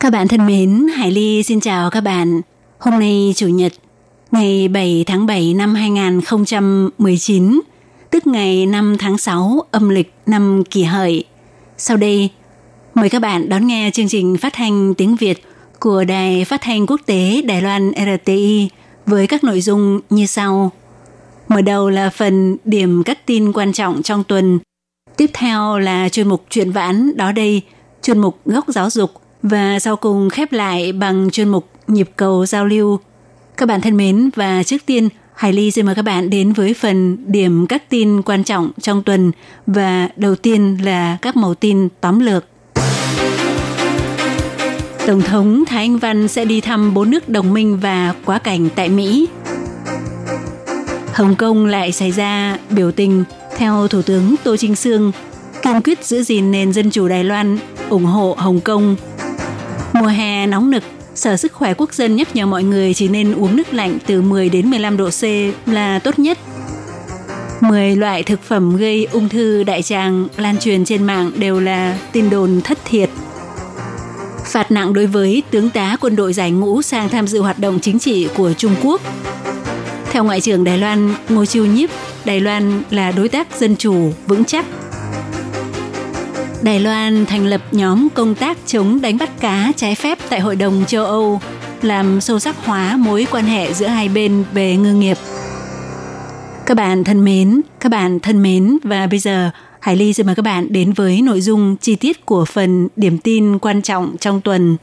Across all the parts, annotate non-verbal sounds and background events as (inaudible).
Các bạn thân mến, Hải Ly xin chào các bạn. Hôm nay Chủ nhật, ngày 7 tháng 7 năm 2019, tức ngày 5 tháng 6 âm lịch năm kỷ hợi. Sau đây, mời các bạn đón nghe chương trình phát thanh tiếng Việt của Đài Phát thanh Quốc tế Đài Loan RTI với các nội dung như sau. Mở đầu là phần điểm các tin quan trọng trong tuần. Tiếp theo là chuyên mục chuyện vãn đó đây, chuyên mục góc giáo dục và sau cùng khép lại bằng chuyên mục nhịp cầu giao lưu. Các bạn thân mến và trước tiên Hải Ly xin mời các bạn đến với phần điểm các tin quan trọng trong tuần và đầu tiên là các mẫu tin tóm lược. Tổng thống Thái Anh Văn sẽ đi thăm bốn nước đồng minh và quá cảnh tại Mỹ. Hồng Kông lại xảy ra biểu tình theo Thủ tướng Tô Trinh Sương kiên quyết giữ gìn nền dân chủ Đài Loan, ủng hộ Hồng Kông. Mùa hè nóng nực, Sở Sức khỏe Quốc dân nhắc nhở mọi người chỉ nên uống nước lạnh từ 10 đến 15 độ C là tốt nhất. 10 loại thực phẩm gây ung thư đại tràng lan truyền trên mạng đều là tin đồn thất thiệt. Phạt nặng đối với tướng tá quân đội giải ngũ sang tham dự hoạt động chính trị của Trung Quốc. Theo Ngoại trưởng Đài Loan Ngô Chiêu Nhiếp, Đài Loan là đối tác dân chủ vững chắc Đài Loan thành lập nhóm công tác chống đánh bắt cá trái phép tại Hội đồng châu Âu, làm sâu sắc hóa mối quan hệ giữa hai bên về ngư nghiệp. Các bạn thân mến, các bạn thân mến và bây giờ Hải Ly xin mời các bạn đến với nội dung chi tiết của phần điểm tin quan trọng trong tuần.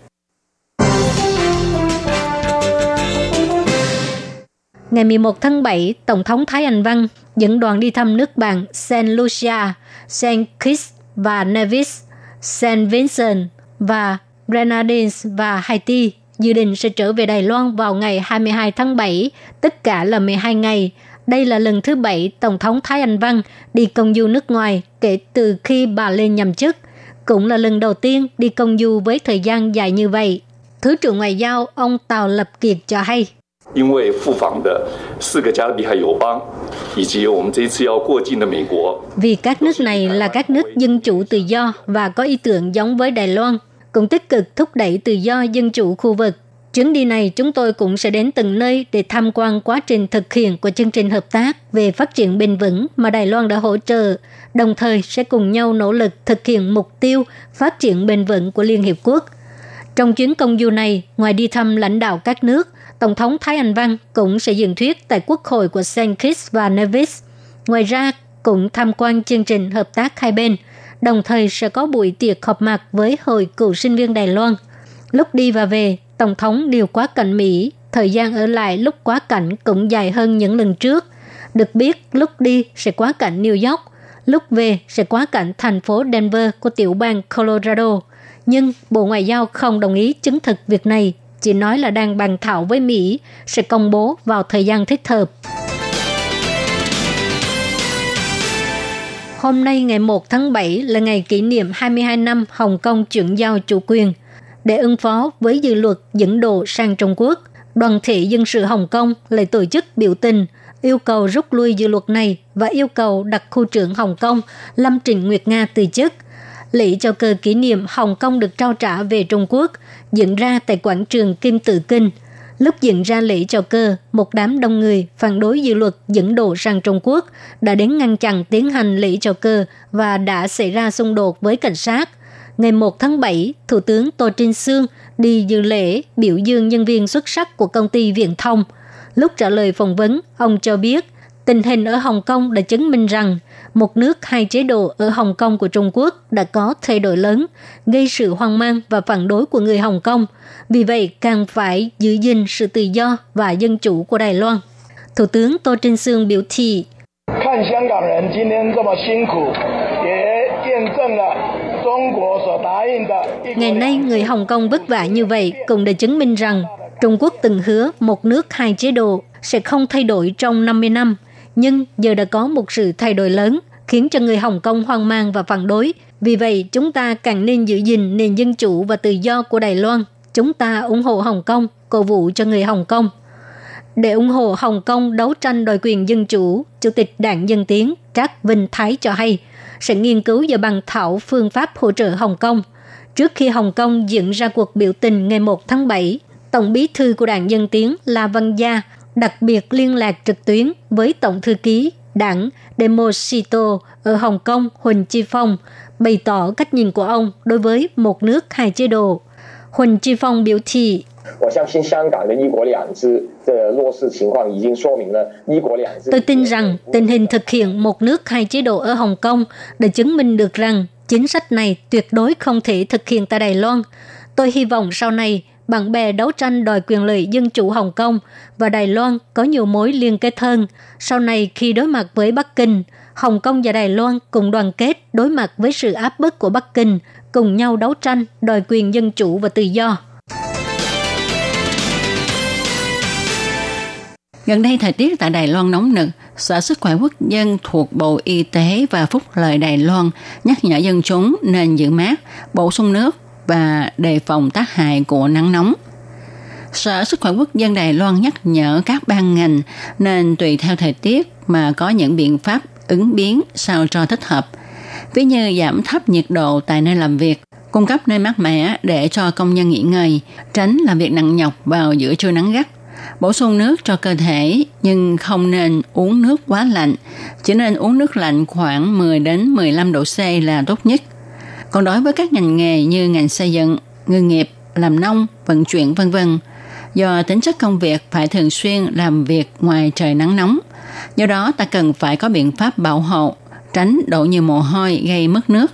Ngày 11 tháng 7, Tổng thống Thái Anh Văn dẫn đoàn đi thăm nước bạn Saint Lucia, Saint Kitts và Nevis, Saint Vincent và Grenadines và Haiti dự định sẽ trở về Đài Loan vào ngày 22 tháng 7, tất cả là 12 ngày. Đây là lần thứ bảy Tổng thống Thái Anh Văn đi công du nước ngoài kể từ khi bà lên nhậm chức. Cũng là lần đầu tiên đi công du với thời gian dài như vậy. Thứ trưởng Ngoại giao ông Tào Lập Kiệt cho hay. 因为赴访的四个加勒比海友邦，以及我们这一次要过境的美国。 Vì các nước này là các nước dân chủ tự do và có ý tưởng giống với Đài Loan, cũng tích cực thúc đẩy tự do dân chủ khu vực. Chuyến đi này chúng tôi cũng sẽ đến từng nơi để tham quan quá trình thực hiện của chương trình hợp tác về phát triển bền vững mà Đài Loan đã hỗ trợ, đồng thời sẽ cùng nhau nỗ lực thực hiện mục tiêu phát triển bền vững của Liên Hiệp Quốc. Trong chuyến công du này, ngoài đi thăm lãnh đạo các nước, Tổng thống Thái Anh Văn cũng sẽ dừng thuyết tại Quốc hội của St. Kitts và Nevis. Ngoài ra, cũng tham quan chương trình hợp tác hai bên, đồng thời sẽ có buổi tiệc họp mặt với Hội cựu sinh viên Đài Loan. Lúc đi và về, Tổng thống điều quá cảnh Mỹ, thời gian ở lại lúc quá cảnh cũng dài hơn những lần trước. Được biết, lúc đi sẽ quá cảnh New York, lúc về sẽ quá cảnh thành phố Denver của tiểu bang Colorado. Nhưng Bộ Ngoại giao không đồng ý chứng thực việc này chỉ nói là đang bàn thảo với Mỹ sẽ công bố vào thời gian thích hợp. Hôm nay ngày 1 tháng 7 là ngày kỷ niệm 22 năm Hồng Kông chuyển giao chủ quyền. Để ứng phó với dự luật dẫn độ sang Trung Quốc, đoàn thể dân sự Hồng Kông lại tổ chức biểu tình yêu cầu rút lui dự luật này và yêu cầu đặt khu trưởng Hồng Kông Lâm Trịnh Nguyệt Nga từ chức – lễ chào cờ kỷ niệm Hồng Kông được trao trả về Trung Quốc, diễn ra tại quảng trường Kim Tự Kinh. Lúc diễn ra lễ chào cờ, một đám đông người phản đối dự luật dẫn độ sang Trung Quốc đã đến ngăn chặn tiến hành lễ chào cờ và đã xảy ra xung đột với cảnh sát. Ngày 1 tháng 7, Thủ tướng Tô Trinh Sương đi dự lễ biểu dương nhân viên xuất sắc của công ty Viễn thông. Lúc trả lời phỏng vấn, ông cho biết tình hình ở Hồng Kông đã chứng minh rằng một nước hai chế độ ở Hồng Kông của Trung Quốc đã có thay đổi lớn, gây sự hoang mang và phản đối của người Hồng Kông. Vì vậy, càng phải giữ gìn sự tự do và dân chủ của Đài Loan. Thủ tướng Tô Trinh Sương biểu thị, Ngày nay, người Hồng Kông vất vả như vậy cũng đã chứng minh rằng Trung Quốc từng hứa một nước hai chế độ sẽ không thay đổi trong 50 năm, nhưng giờ đã có một sự thay đổi lớn khiến cho người Hồng Kông hoang mang và phản đối. Vì vậy, chúng ta càng nên giữ gìn nền dân chủ và tự do của Đài Loan. Chúng ta ủng hộ Hồng Kông, cổ vũ cho người Hồng Kông. Để ủng hộ Hồng Kông đấu tranh đòi quyền dân chủ, Chủ tịch Đảng Dân Tiến Trác Vinh Thái cho hay sẽ nghiên cứu và bàn thảo phương pháp hỗ trợ Hồng Kông. Trước khi Hồng Kông diễn ra cuộc biểu tình ngày 1 tháng 7, Tổng bí thư của Đảng Dân Tiến La Văn Gia đặc biệt liên lạc trực tuyến với Tổng thư ký đảng Demosito ở Hồng Kông, Huỳnh Chi Phong, bày tỏ cách nhìn của ông đối với một nước hai chế độ. Huỳnh Chi Phong biểu thị, Tôi tin rằng tình hình thực hiện một nước hai chế độ ở Hồng Kông đã chứng minh được rằng chính sách này tuyệt đối không thể thực hiện tại Đài Loan. Tôi hy vọng sau này bạn bè đấu tranh đòi quyền lợi dân chủ Hồng Kông và Đài Loan có nhiều mối liên kết hơn. Sau này khi đối mặt với Bắc Kinh, Hồng Kông và Đài Loan cùng đoàn kết đối mặt với sự áp bức của Bắc Kinh, cùng nhau đấu tranh đòi quyền dân chủ và tự do. Gần đây thời tiết tại Đài Loan nóng nực, Sở Sức khỏe Quốc dân thuộc Bộ Y tế và Phúc lợi Đài Loan nhắc nhở dân chúng nên giữ mát, bổ sung nước và đề phòng tác hại của nắng nóng. Sở Sức khỏe Quốc dân Đài Loan nhắc nhở các ban ngành nên tùy theo thời tiết mà có những biện pháp ứng biến sao cho thích hợp. Ví như giảm thấp nhiệt độ tại nơi làm việc, cung cấp nơi mát mẻ để cho công nhân nghỉ ngơi, tránh làm việc nặng nhọc vào giữa trưa nắng gắt bổ sung nước cho cơ thể nhưng không nên uống nước quá lạnh, chỉ nên uống nước lạnh khoảng 10 đến 15 độ C là tốt nhất. Còn đối với các ngành nghề như ngành xây dựng, ngư nghiệp, làm nông, vận chuyển vân vân, do tính chất công việc phải thường xuyên làm việc ngoài trời nắng nóng, do đó ta cần phải có biện pháp bảo hộ, tránh đổ nhiều mồ hôi gây mất nước.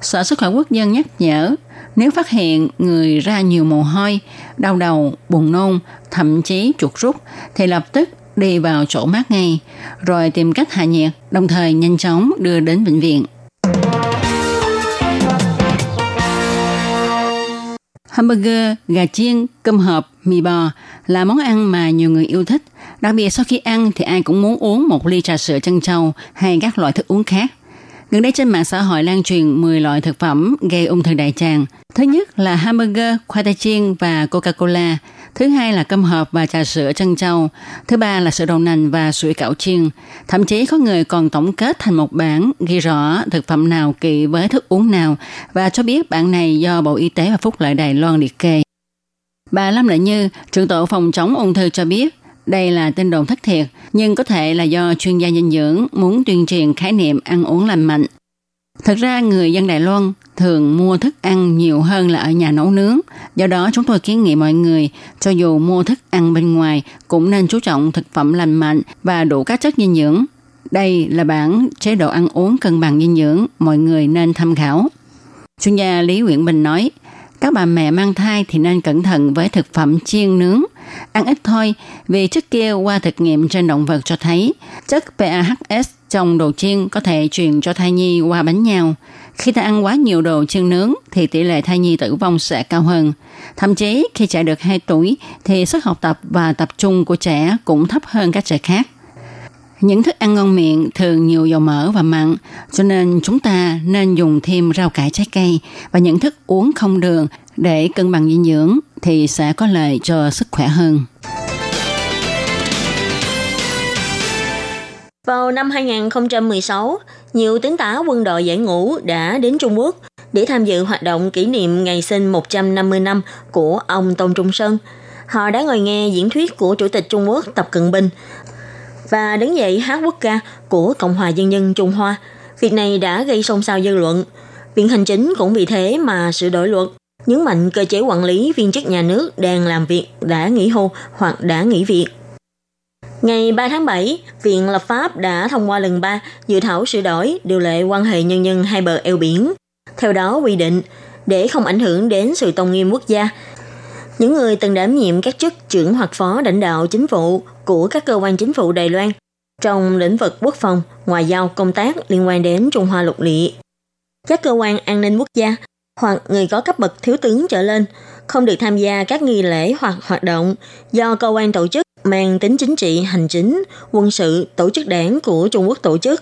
Sở Sức khỏe Quốc dân nhắc nhở nếu phát hiện người ra nhiều mồ hôi, đau đầu, buồn nôn, thậm chí chuột rút thì lập tức đi vào chỗ mát ngay, rồi tìm cách hạ nhiệt, đồng thời nhanh chóng đưa đến bệnh viện. Hamburger, gà chiên, cơm hộp, mì bò là món ăn mà nhiều người yêu thích. Đặc biệt sau khi ăn thì ai cũng muốn uống một ly trà sữa chân trâu hay các loại thức uống khác. Gần đây trên mạng xã hội lan truyền 10 loại thực phẩm gây ung thư đại tràng. Thứ nhất là hamburger, khoai tây chiên và Coca-Cola. Thứ hai là cơm hộp và trà sữa trân trâu. Thứ ba là sữa đậu nành và sủi cảo chiên. Thậm chí có người còn tổng kết thành một bản ghi rõ thực phẩm nào kỵ với thức uống nào và cho biết bản này do Bộ Y tế và Phúc lợi Đài Loan liệt kê. Bà Lâm lại Như, trưởng tổ phòng chống ung thư cho biết, đây là tin đồn thất thiệt, nhưng có thể là do chuyên gia dinh dưỡng muốn tuyên truyền khái niệm ăn uống lành mạnh. Thực ra người dân Đài Loan thường mua thức ăn nhiều hơn là ở nhà nấu nướng. Do đó chúng tôi kiến nghị mọi người, cho dù mua thức ăn bên ngoài, cũng nên chú trọng thực phẩm lành mạnh và đủ các chất dinh dưỡng. Đây là bản chế độ ăn uống cân bằng dinh dưỡng, mọi người nên tham khảo. Chuyên gia Lý Nguyễn Bình nói, các bà mẹ mang thai thì nên cẩn thận với thực phẩm chiên nướng, ăn ít thôi vì trước kia qua thực nghiệm trên động vật cho thấy chất PAHS trong đồ chiên có thể truyền cho thai nhi qua bánh nhau. Khi ta ăn quá nhiều đồ chiên nướng thì tỷ lệ thai nhi tử vong sẽ cao hơn. Thậm chí khi trẻ được 2 tuổi thì sức học tập và tập trung của trẻ cũng thấp hơn các trẻ khác. Những thức ăn ngon miệng thường nhiều dầu mỡ và mặn, cho nên chúng ta nên dùng thêm rau cải trái cây và những thức uống không đường để cân bằng dinh dưỡng thì sẽ có lợi cho sức khỏe hơn. Vào năm 2016, nhiều tướng tá quân đội giải ngũ đã đến Trung Quốc để tham dự hoạt động kỷ niệm ngày sinh 150 năm của ông Tôn Trung Sơn. Họ đã ngồi nghe diễn thuyết của Chủ tịch Trung Quốc Tập Cận Bình và đứng dậy hát quốc ca của Cộng hòa Dân dân Trung Hoa. Việc này đã gây xôn xao dư luận. Viện Hành Chính cũng vì thế mà sửa đổi luật, nhấn mạnh cơ chế quản lý viên chức nhà nước đang làm việc đã nghỉ hưu hoặc đã nghỉ việc. Ngày 3 tháng 7, Viện Lập pháp đã thông qua lần 3 dự thảo sửa đổi điều lệ quan hệ nhân dân hai bờ eo biển. Theo đó quy định, để không ảnh hưởng đến sự tôn nghiêm quốc gia, những người từng đảm nhiệm các chức trưởng hoặc phó lãnh đạo chính phủ của các cơ quan chính phủ Đài Loan trong lĩnh vực quốc phòng, ngoại giao, công tác liên quan đến Trung Hoa lục địa. các cơ quan an ninh quốc gia hoặc người có cấp bậc thiếu tướng trở lên không được tham gia các nghi lễ hoặc hoạt động do cơ quan tổ chức mang tính chính trị, hành chính, quân sự, tổ chức đảng của Trung Quốc tổ chức.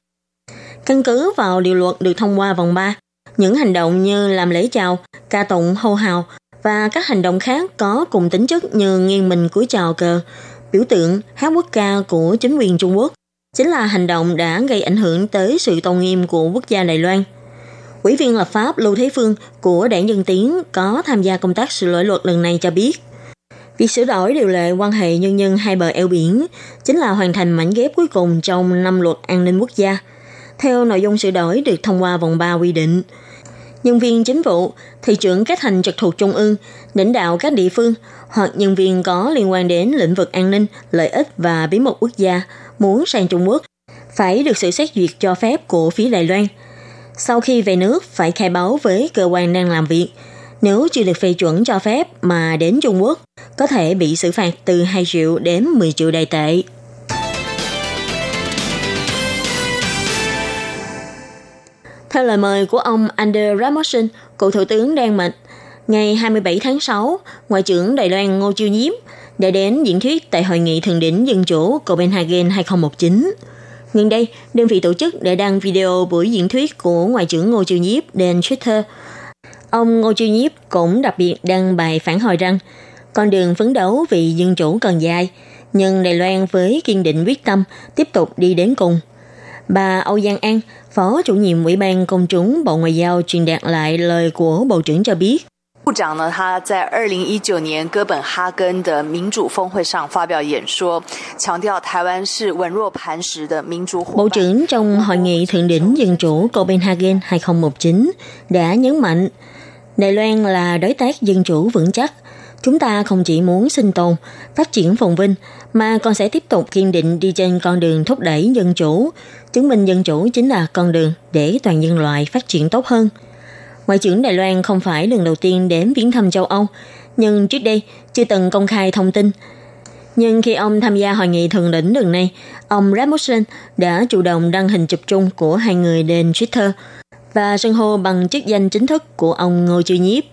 Căn cứ vào điều luật được thông qua vòng 3, những hành động như làm lễ chào, ca tụng hô hào và các hành động khác có cùng tính chất như nghiêng mình cúi chào cờ, biểu tượng, hát quốc ca của chính quyền Trung Quốc chính là hành động đã gây ảnh hưởng tới sự tôn nghiêm của quốc gia Đài Loan. Ủy viên lập pháp Lưu Thế Phương của đảng Dân Tiến có tham gia công tác sửa đổi luật lần này cho biết, việc sửa đổi điều lệ quan hệ nhân nhân hai bờ eo biển chính là hoàn thành mảnh ghép cuối cùng trong năm luật an ninh quốc gia. Theo nội dung sửa đổi được thông qua vòng 3 quy định, nhân viên chính vụ, thị trưởng các thành trực thuộc trung ương, lãnh đạo các địa phương hoặc nhân viên có liên quan đến lĩnh vực an ninh, lợi ích và bí mật quốc gia muốn sang Trung Quốc phải được sự xét duyệt cho phép của phía Đài Loan. Sau khi về nước phải khai báo với cơ quan đang làm việc. Nếu chưa được phê chuẩn cho phép mà đến Trung Quốc, có thể bị xử phạt từ 2 triệu đến 10 triệu đài tệ. Theo lời mời của ông Ander Ramoshin, cựu thủ tướng Đan Mạch, ngày 27 tháng 6, Ngoại trưởng Đài Loan Ngô Chiêu Nhiếp đã đến diễn thuyết tại Hội nghị Thượng đỉnh Dân chủ Copenhagen 2019. Gần đây, đơn vị tổ chức đã đăng video buổi diễn thuyết của Ngoại trưởng Ngô Chiêu Nhiếp trên Twitter. Ông Ngô Chiêu Nhiếp cũng đặc biệt đăng bài phản hồi rằng con đường phấn đấu vì dân chủ còn dài, nhưng Đài Loan với kiên định quyết tâm tiếp tục đi đến cùng. Bà Âu Giang An, Phó chủ nhiệm Ủy ban Công chúng Bộ Ngoại giao truyền đạt lại lời của Bộ trưởng cho biết. 部长呢，他在二零一九年哥本哈根的民主峰会上发表演说，强调台湾是稳若磐石的民主伙伴。Bộ trưởng trong hội nghị thượng đỉnh dân chủ Copenhagen 2019 đã nhấn mạnh Đài Loan là đối tác dân chủ vững chắc. Chúng ta không chỉ muốn sinh tồn, phát triển phồn vinh, mà còn sẽ tiếp tục kiên định đi trên con đường thúc đẩy dân chủ, chứng minh dân chủ chính là con đường để toàn nhân loại phát triển tốt hơn – Ngoại trưởng Đài Loan không phải lần đầu tiên đến viếng thăm châu Âu, nhưng trước đây chưa từng công khai thông tin. Nhưng khi ông tham gia hội nghị thượng đỉnh lần này, ông Rasmussen đã chủ động đăng hình chụp chung của hai người lên Twitter và sân hô bằng chức danh chính thức của ông Ngô Chiêu Nhiếp.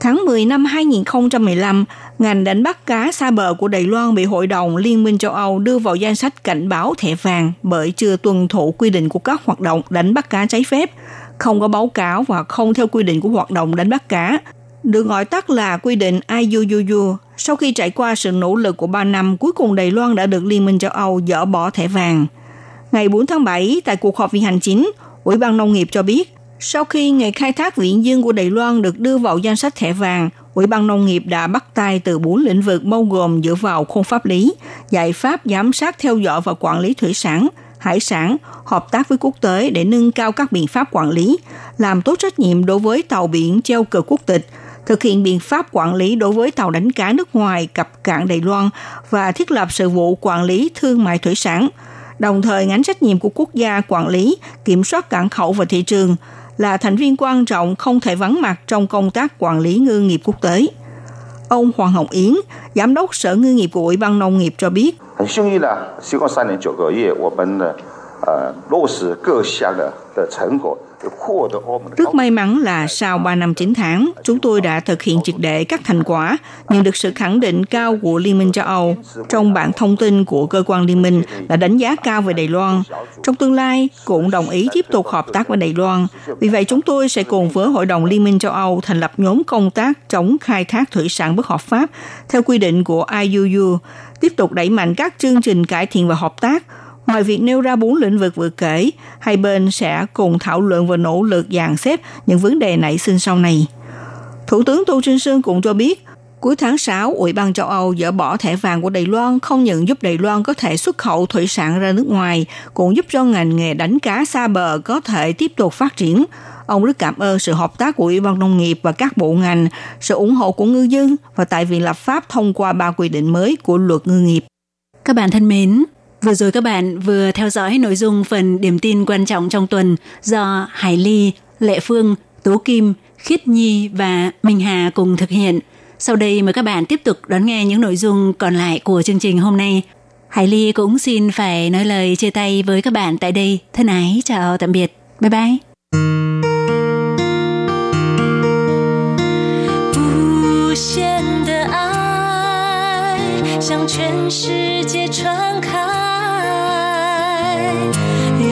Tháng 10 năm 2015, ngành đánh bắt cá xa bờ của Đài Loan bị Hội đồng Liên minh châu Âu đưa vào danh sách cảnh báo thẻ vàng bởi chưa tuân thủ quy định của các hoạt động đánh bắt cá trái phép, không có báo cáo và không theo quy định của hoạt động đánh bắt cá, được gọi tắt là quy định IUUU. Sau khi trải qua sự nỗ lực của 3 năm, cuối cùng Đài Loan đã được Liên minh châu Âu dỡ bỏ thẻ vàng. Ngày 4 tháng 7, tại cuộc họp vì hành chính, Ủy ban Nông nghiệp cho biết sau khi nghề khai thác viễn dương của Đài Loan được đưa vào danh sách thẻ vàng, Ủy ban Nông nghiệp đã bắt tay từ bốn lĩnh vực bao gồm dựa vào khung pháp lý, giải pháp giám sát theo dõi và quản lý thủy sản, hải sản, hợp tác với quốc tế để nâng cao các biện pháp quản lý, làm tốt trách nhiệm đối với tàu biển treo cờ quốc tịch, thực hiện biện pháp quản lý đối với tàu đánh cá nước ngoài cập cảng Đài Loan và thiết lập sự vụ quản lý thương mại thủy sản, đồng thời ngánh trách nhiệm của quốc gia quản lý, kiểm soát cảng khẩu và thị trường, là thành viên quan trọng không thể vắng mặt trong công tác quản lý ngư nghiệp quốc tế. Ông Hoàng Hồng Yến, Giám đốc Sở Ngư nghiệp của Ủy ban Nông nghiệp cho biết. Rất may mắn là sau 3 năm 9 tháng, chúng tôi đã thực hiện triệt để các thành quả, nhận được sự khẳng định cao của Liên minh châu Âu. Trong bản thông tin của cơ quan Liên minh đã đánh giá cao về Đài Loan. Trong tương lai, cũng đồng ý tiếp tục hợp tác với Đài Loan. Vì vậy, chúng tôi sẽ cùng với Hội đồng Liên minh châu Âu thành lập nhóm công tác chống khai thác thủy sản bất hợp pháp theo quy định của IUU, tiếp tục đẩy mạnh các chương trình cải thiện và hợp tác, Ngoài việc nêu ra bốn lĩnh vực vừa kể, hai bên sẽ cùng thảo luận và nỗ lực dàn xếp những vấn đề nảy sinh sau này. Thủ tướng Tô Trinh Sương cũng cho biết, cuối tháng 6, Ủy ban châu Âu dỡ bỏ thẻ vàng của Đài Loan không những giúp Đài Loan có thể xuất khẩu thủy sản ra nước ngoài, cũng giúp cho ngành nghề đánh cá xa bờ có thể tiếp tục phát triển. Ông rất cảm ơn sự hợp tác của Ủy ban Nông nghiệp và các bộ ngành, sự ủng hộ của ngư dân và tại viện lập pháp thông qua ba quy định mới của luật ngư nghiệp. Các bạn thân mến, Vừa rồi các bạn vừa theo dõi nội dung phần điểm tin quan trọng trong tuần do Hải Ly, Lệ Phương, Tố Kim, Khiết Nhi và Minh Hà cùng thực hiện. Sau đây mời các bạn tiếp tục đón nghe những nội dung còn lại của chương trình hôm nay. Hải Ly cũng xin phải nói lời chia tay với các bạn tại đây. Thân ái, chào tạm biệt. Bye bye. 无限的爱向全世界传开，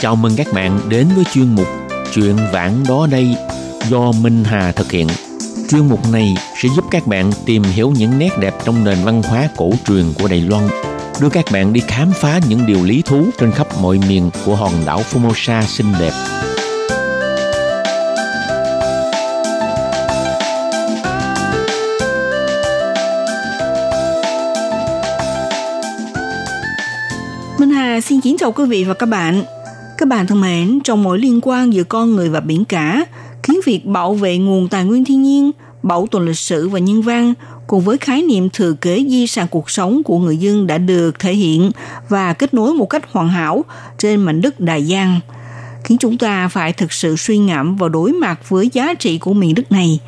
Chào mừng các bạn đến với chuyên mục Chuyện vãng đó đây do Minh Hà thực hiện. Chuyên mục này sẽ giúp các bạn tìm hiểu những nét đẹp trong nền văn hóa cổ truyền của Đài Loan, đưa các bạn đi khám phá những điều lý thú trên khắp mọi miền của hòn đảo Formosa xinh đẹp. Minh Hà xin kính chào quý vị và các bạn. Các bạn thân mến, trong mối liên quan giữa con người và biển cả, khiến việc bảo vệ nguồn tài nguyên thiên nhiên, bảo tồn lịch sử và nhân văn cùng với khái niệm thừa kế di sản cuộc sống của người dân đã được thể hiện và kết nối một cách hoàn hảo trên mảnh đất Đại Giang, khiến chúng ta phải thực sự suy ngẫm và đối mặt với giá trị của miền đất này.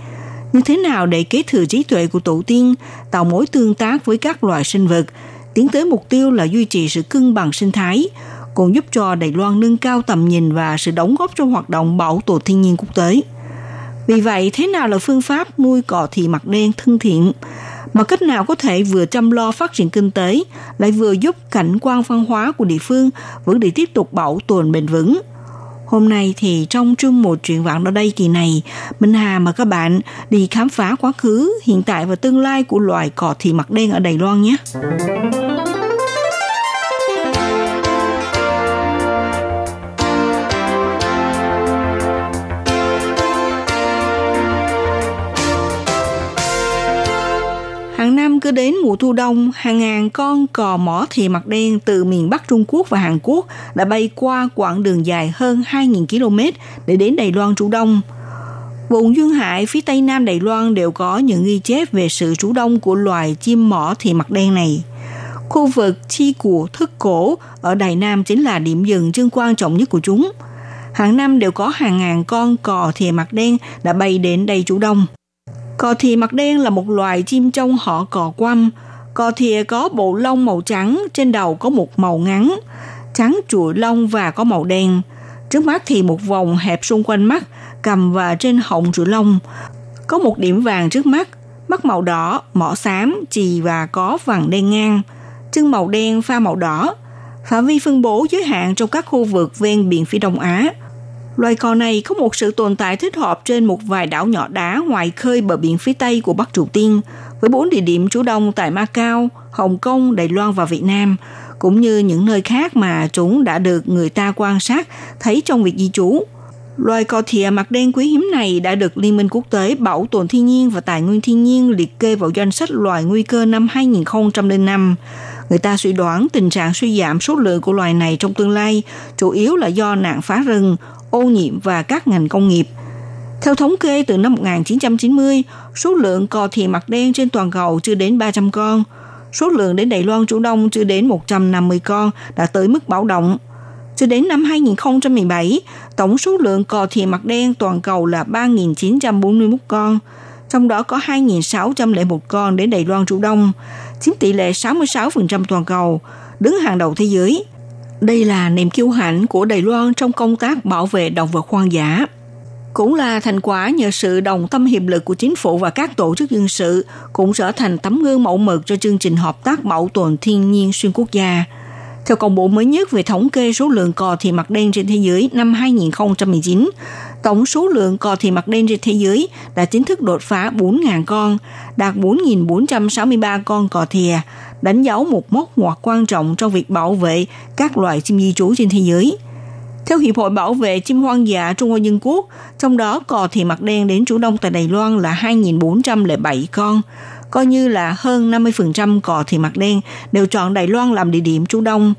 Như thế nào để kế thừa trí tuệ của tổ tiên, tạo mối tương tác với các loài sinh vật, tiến tới mục tiêu là duy trì sự cân bằng sinh thái, còn giúp cho Đài Loan nâng cao tầm nhìn và sự đóng góp trong hoạt động bảo tồn thiên nhiên quốc tế. Vì vậy, thế nào là phương pháp nuôi cỏ thì mặt đen thân thiện? Mà cách nào có thể vừa chăm lo phát triển kinh tế, lại vừa giúp cảnh quan văn hóa của địa phương vẫn để tiếp tục bảo tồn bền vững? Hôm nay thì trong chương một chuyện vạn ở đây kỳ này, Minh Hà mời các bạn đi khám phá quá khứ, hiện tại và tương lai của loài cỏ thì mặt đen ở Đài Loan nhé. Cứ đến mùa thu đông, hàng ngàn con cò mỏ thì mặt đen từ miền Bắc Trung Quốc và Hàn Quốc đã bay qua quãng đường dài hơn 2.000 km để đến Đài Loan trú đông. Vùng duyên hải phía tây nam Đài Loan đều có những ghi chép về sự trú đông của loài chim mỏ thì mặt đen này. Khu vực chi của thức cổ ở Đài Nam chính là điểm dừng chân quan trọng nhất của chúng. Hàng năm đều có hàng ngàn con cò thìa mặt đen đã bay đến đây trú đông. Cò thìa mặt đen là một loài chim trong họ cò quăm. Cò thìa có bộ lông màu trắng, trên đầu có một màu ngắn, trắng chuỗi lông và có màu đen. Trước mắt thì một vòng hẹp xung quanh mắt, cầm và trên họng chuỗi lông. Có một điểm vàng trước mắt, mắt màu đỏ, mỏ xám, chì và có vằn đen ngang. Chân màu đen pha màu đỏ. Phạm vi phân bố giới hạn trong các khu vực ven biển phía Đông Á – Loài cò này có một sự tồn tại thích hợp trên một vài đảo nhỏ đá ngoài khơi bờ biển phía Tây của Bắc Triều Tiên, với bốn địa điểm trú đông tại Macau, Hồng Kông, Đài Loan và Việt Nam, cũng như những nơi khác mà chúng đã được người ta quan sát thấy trong việc di trú. Loài cò thịa mặt đen quý hiếm này đã được Liên minh quốc tế Bảo tồn thiên nhiên và tài nguyên thiên nhiên liệt kê vào danh sách loài nguy cơ năm 2005. Người ta suy đoán tình trạng suy giảm số lượng của loài này trong tương lai chủ yếu là do nạn phá rừng, ô nhiễm và các ngành công nghiệp. Theo thống kê từ năm 1990, số lượng cò thịa mặt đen trên toàn cầu chưa đến 300 con. Số lượng đến Đài Loan Chủ Đông chưa đến 150 con đã tới mức báo động. Cho đến năm 2017, tổng số lượng cò thìa mặt đen toàn cầu là 3.941 con, trong đó có 2.601 con đến Đài Loan Chủ Đông, chiếm tỷ lệ 66% toàn cầu, đứng hàng đầu thế giới. Đây là niềm kiêu hãnh của Đài Loan trong công tác bảo vệ động vật hoang dã. Cũng là thành quả nhờ sự đồng tâm hiệp lực của chính phủ và các tổ chức dân sự cũng trở thành tấm gương mẫu mực cho chương trình hợp tác bảo tồn thiên nhiên xuyên quốc gia. Theo công bố mới nhất về thống kê số lượng cò thì mặt đen trên thế giới năm 2019, tổng số lượng cò thì mặt đen trên thế giới đã chính thức đột phá 4.000 con, đạt 4.463 con cò thìa, đánh dấu một mốc ngoặt quan trọng trong việc bảo vệ các loài chim di trú trên thế giới. Theo Hiệp hội Bảo vệ chim hoang dã Trung Hoa Dân Quốc, trong đó cò thì mặt đen đến chủ đông tại Đài Loan là 2.407 con, coi như là hơn 50% cò thì mặt đen đều chọn Đài Loan làm địa điểm trú đông.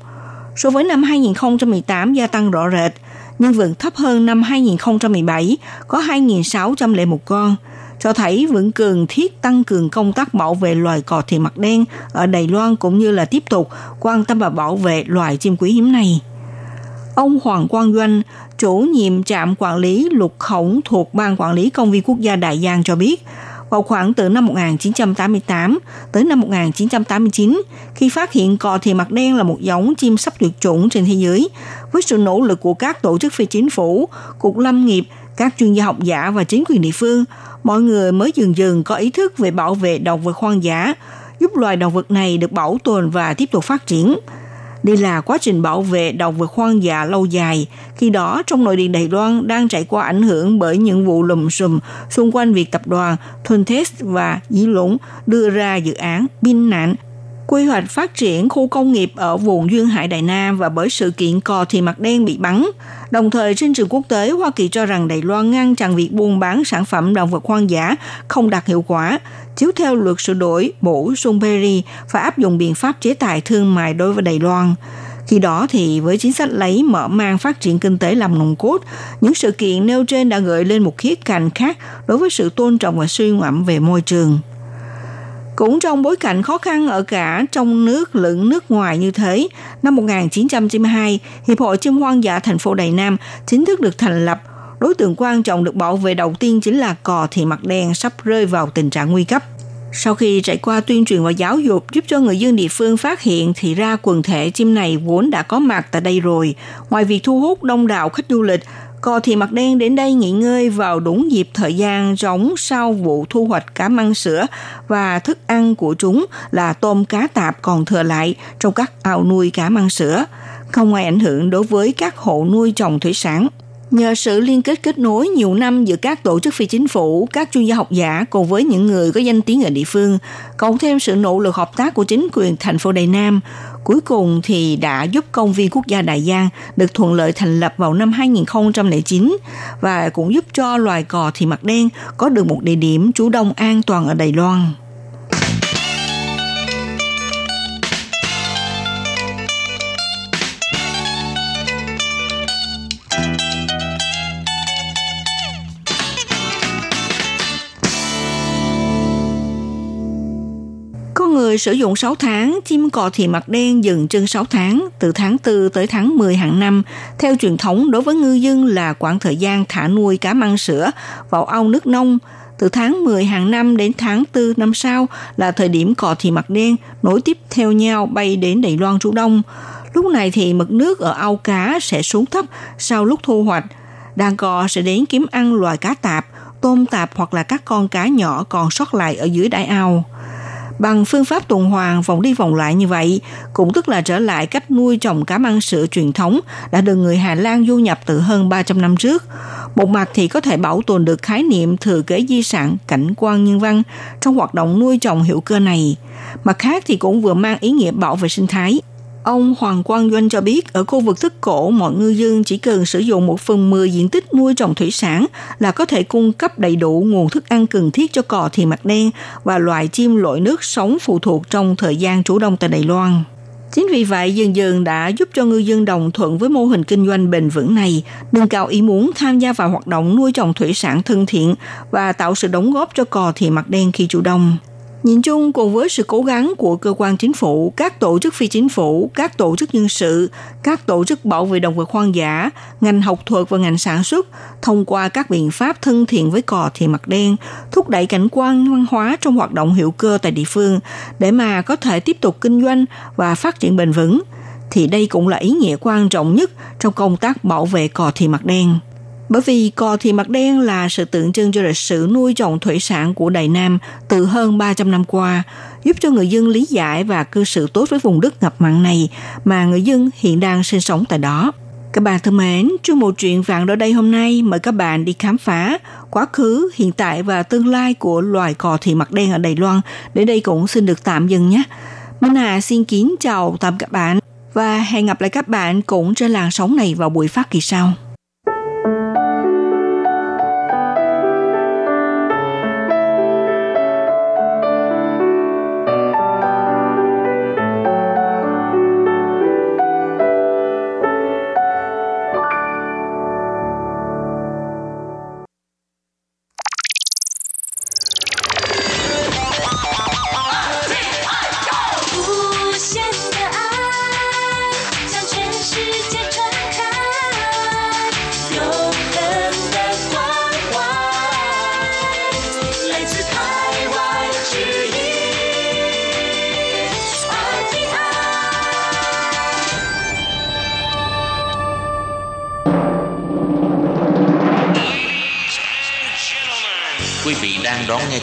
So với năm 2018 gia tăng rõ rệt, nhưng vẫn thấp hơn năm 2017 có 2.601 con, cho thấy vẫn cần thiết tăng cường công tác bảo vệ loài cò thì mặt đen ở Đài Loan cũng như là tiếp tục quan tâm và bảo vệ loài chim quý hiếm này. Ông Hoàng Quang Doanh, chủ nhiệm trạm quản lý lục khổng thuộc Ban Quản lý Công viên Quốc gia Đại Giang cho biết, vào khoảng từ năm 1988 tới năm 1989, khi phát hiện cò thì mặt đen là một giống chim sắp tuyệt chủng trên thế giới, với sự nỗ lực của các tổ chức phi chính phủ, cục lâm nghiệp, các chuyên gia học giả và chính quyền địa phương, mọi người mới dần dần có ý thức về bảo vệ động vật hoang dã, giúp loài động vật này được bảo tồn và tiếp tục phát triển. Đây là quá trình bảo vệ động vật hoang dã lâu dài, khi đó trong nội địa Đài Loan đang trải qua ảnh hưởng bởi những vụ lùm xùm xung quanh việc tập đoàn Thuntest và Dĩ Lũng đưa ra dự án Bin Nạn quy hoạch phát triển khu công nghiệp ở vùng Duyên Hải Đại Nam và bởi sự kiện cò thì mặt đen bị bắn. Đồng thời, trên trường quốc tế, Hoa Kỳ cho rằng Đài Loan ngăn chặn việc buôn bán sản phẩm động vật hoang dã không đạt hiệu quả. Chiếu theo luật sửa đổi, bổ sung Perry phải áp dụng biện pháp chế tài thương mại đối với Đài Loan. Khi đó thì với chính sách lấy mở mang phát triển kinh tế làm nồng cốt, những sự kiện nêu trên đã gợi lên một khía cạnh khác đối với sự tôn trọng và suy ngẫm về môi trường. Cũng trong bối cảnh khó khăn ở cả trong nước lẫn nước ngoài như thế, năm 1992, Hiệp hội Chim hoang dã thành phố Đài Nam chính thức được thành lập. Đối tượng quan trọng được bảo vệ đầu tiên chính là cò thì mặt đen sắp rơi vào tình trạng nguy cấp. Sau khi trải qua tuyên truyền và giáo dục giúp cho người dân địa phương phát hiện thì ra quần thể chim này vốn đã có mặt tại đây rồi. Ngoài việc thu hút đông đảo khách du lịch, Cò thì mặt đen đến đây nghỉ ngơi vào đúng dịp thời gian giống sau vụ thu hoạch cá măng sữa và thức ăn của chúng là tôm cá tạp còn thừa lại trong các ao nuôi cá măng sữa, không ai ảnh hưởng đối với các hộ nuôi trồng thủy sản. Nhờ sự liên kết kết nối nhiều năm giữa các tổ chức phi chính phủ, các chuyên gia học giả cùng với những người có danh tiếng ở địa phương, cộng thêm sự nỗ lực hợp tác của chính quyền thành phố Đài Nam, cuối cùng thì đã giúp công viên quốc gia Đại Giang được thuận lợi thành lập vào năm 2009 và cũng giúp cho loài cò thì mặt đen có được một địa điểm trú đông an toàn ở Đài Loan. Người sử dụng 6 tháng, chim cò thì mặt đen dừng chân 6 tháng, từ tháng 4 tới tháng 10 hàng năm. Theo truyền thống, đối với ngư dân là quãng thời gian thả nuôi cá măng sữa vào ao nước nông. Từ tháng 10 hàng năm đến tháng 4 năm sau là thời điểm cò thì mặt đen nối tiếp theo nhau bay đến Đài Loan trú đông. Lúc này thì mực nước ở ao cá sẽ xuống thấp sau lúc thu hoạch. Đàn cò sẽ đến kiếm ăn loài cá tạp, tôm tạp hoặc là các con cá nhỏ còn sót lại ở dưới đại ao bằng phương pháp tuần hoàn vòng đi vòng lại như vậy, cũng tức là trở lại cách nuôi trồng cá măng sữa truyền thống đã được người Hà Lan du nhập từ hơn 300 năm trước. Một mặt thì có thể bảo tồn được khái niệm thừa kế di sản cảnh quan nhân văn trong hoạt động nuôi trồng hữu cơ này. Mặt khác thì cũng vừa mang ý nghĩa bảo vệ sinh thái. Ông Hoàng Quang Doanh cho biết ở khu vực thức cổ mọi ngư dân chỉ cần sử dụng một phần 10 diện tích nuôi trồng thủy sản là có thể cung cấp đầy đủ nguồn thức ăn cần thiết cho cò thì mặt đen và loài chim lội nước sống phụ thuộc trong thời gian trú đông tại Đài Loan. Chính vì vậy, dần dần đã giúp cho ngư dân đồng thuận với mô hình kinh doanh bền vững này, nâng cao ý muốn tham gia vào hoạt động nuôi trồng thủy sản thân thiện và tạo sự đóng góp cho cò thì mặt đen khi chủ đông. Nhìn chung cùng với sự cố gắng của cơ quan chính phủ, các tổ chức phi chính phủ, các tổ chức nhân sự, các tổ chức bảo vệ động vật hoang dã, ngành học thuật và ngành sản xuất thông qua các biện pháp thân thiện với cò thì mặt đen, thúc đẩy cảnh quan văn hóa trong hoạt động hữu cơ tại địa phương để mà có thể tiếp tục kinh doanh và phát triển bền vững thì đây cũng là ý nghĩa quan trọng nhất trong công tác bảo vệ cò thì mặt đen. Bởi vì cò thì mặt đen là sự tượng trưng cho lịch sử nuôi trồng thủy sản của Đài Nam từ hơn 300 năm qua, giúp cho người dân lý giải và cư xử tốt với vùng đất ngập mặn này mà người dân hiện đang sinh sống tại đó. Các bạn thân mến, trong một chuyện vạn ở đây hôm nay mời các bạn đi khám phá quá khứ, hiện tại và tương lai của loài cò thì mặt đen ở Đài Loan. Đến đây cũng xin được tạm dừng nhé. Minh Hà xin kính chào tạm các bạn và hẹn gặp lại các bạn cũng trên làn sóng này vào buổi phát kỳ sau.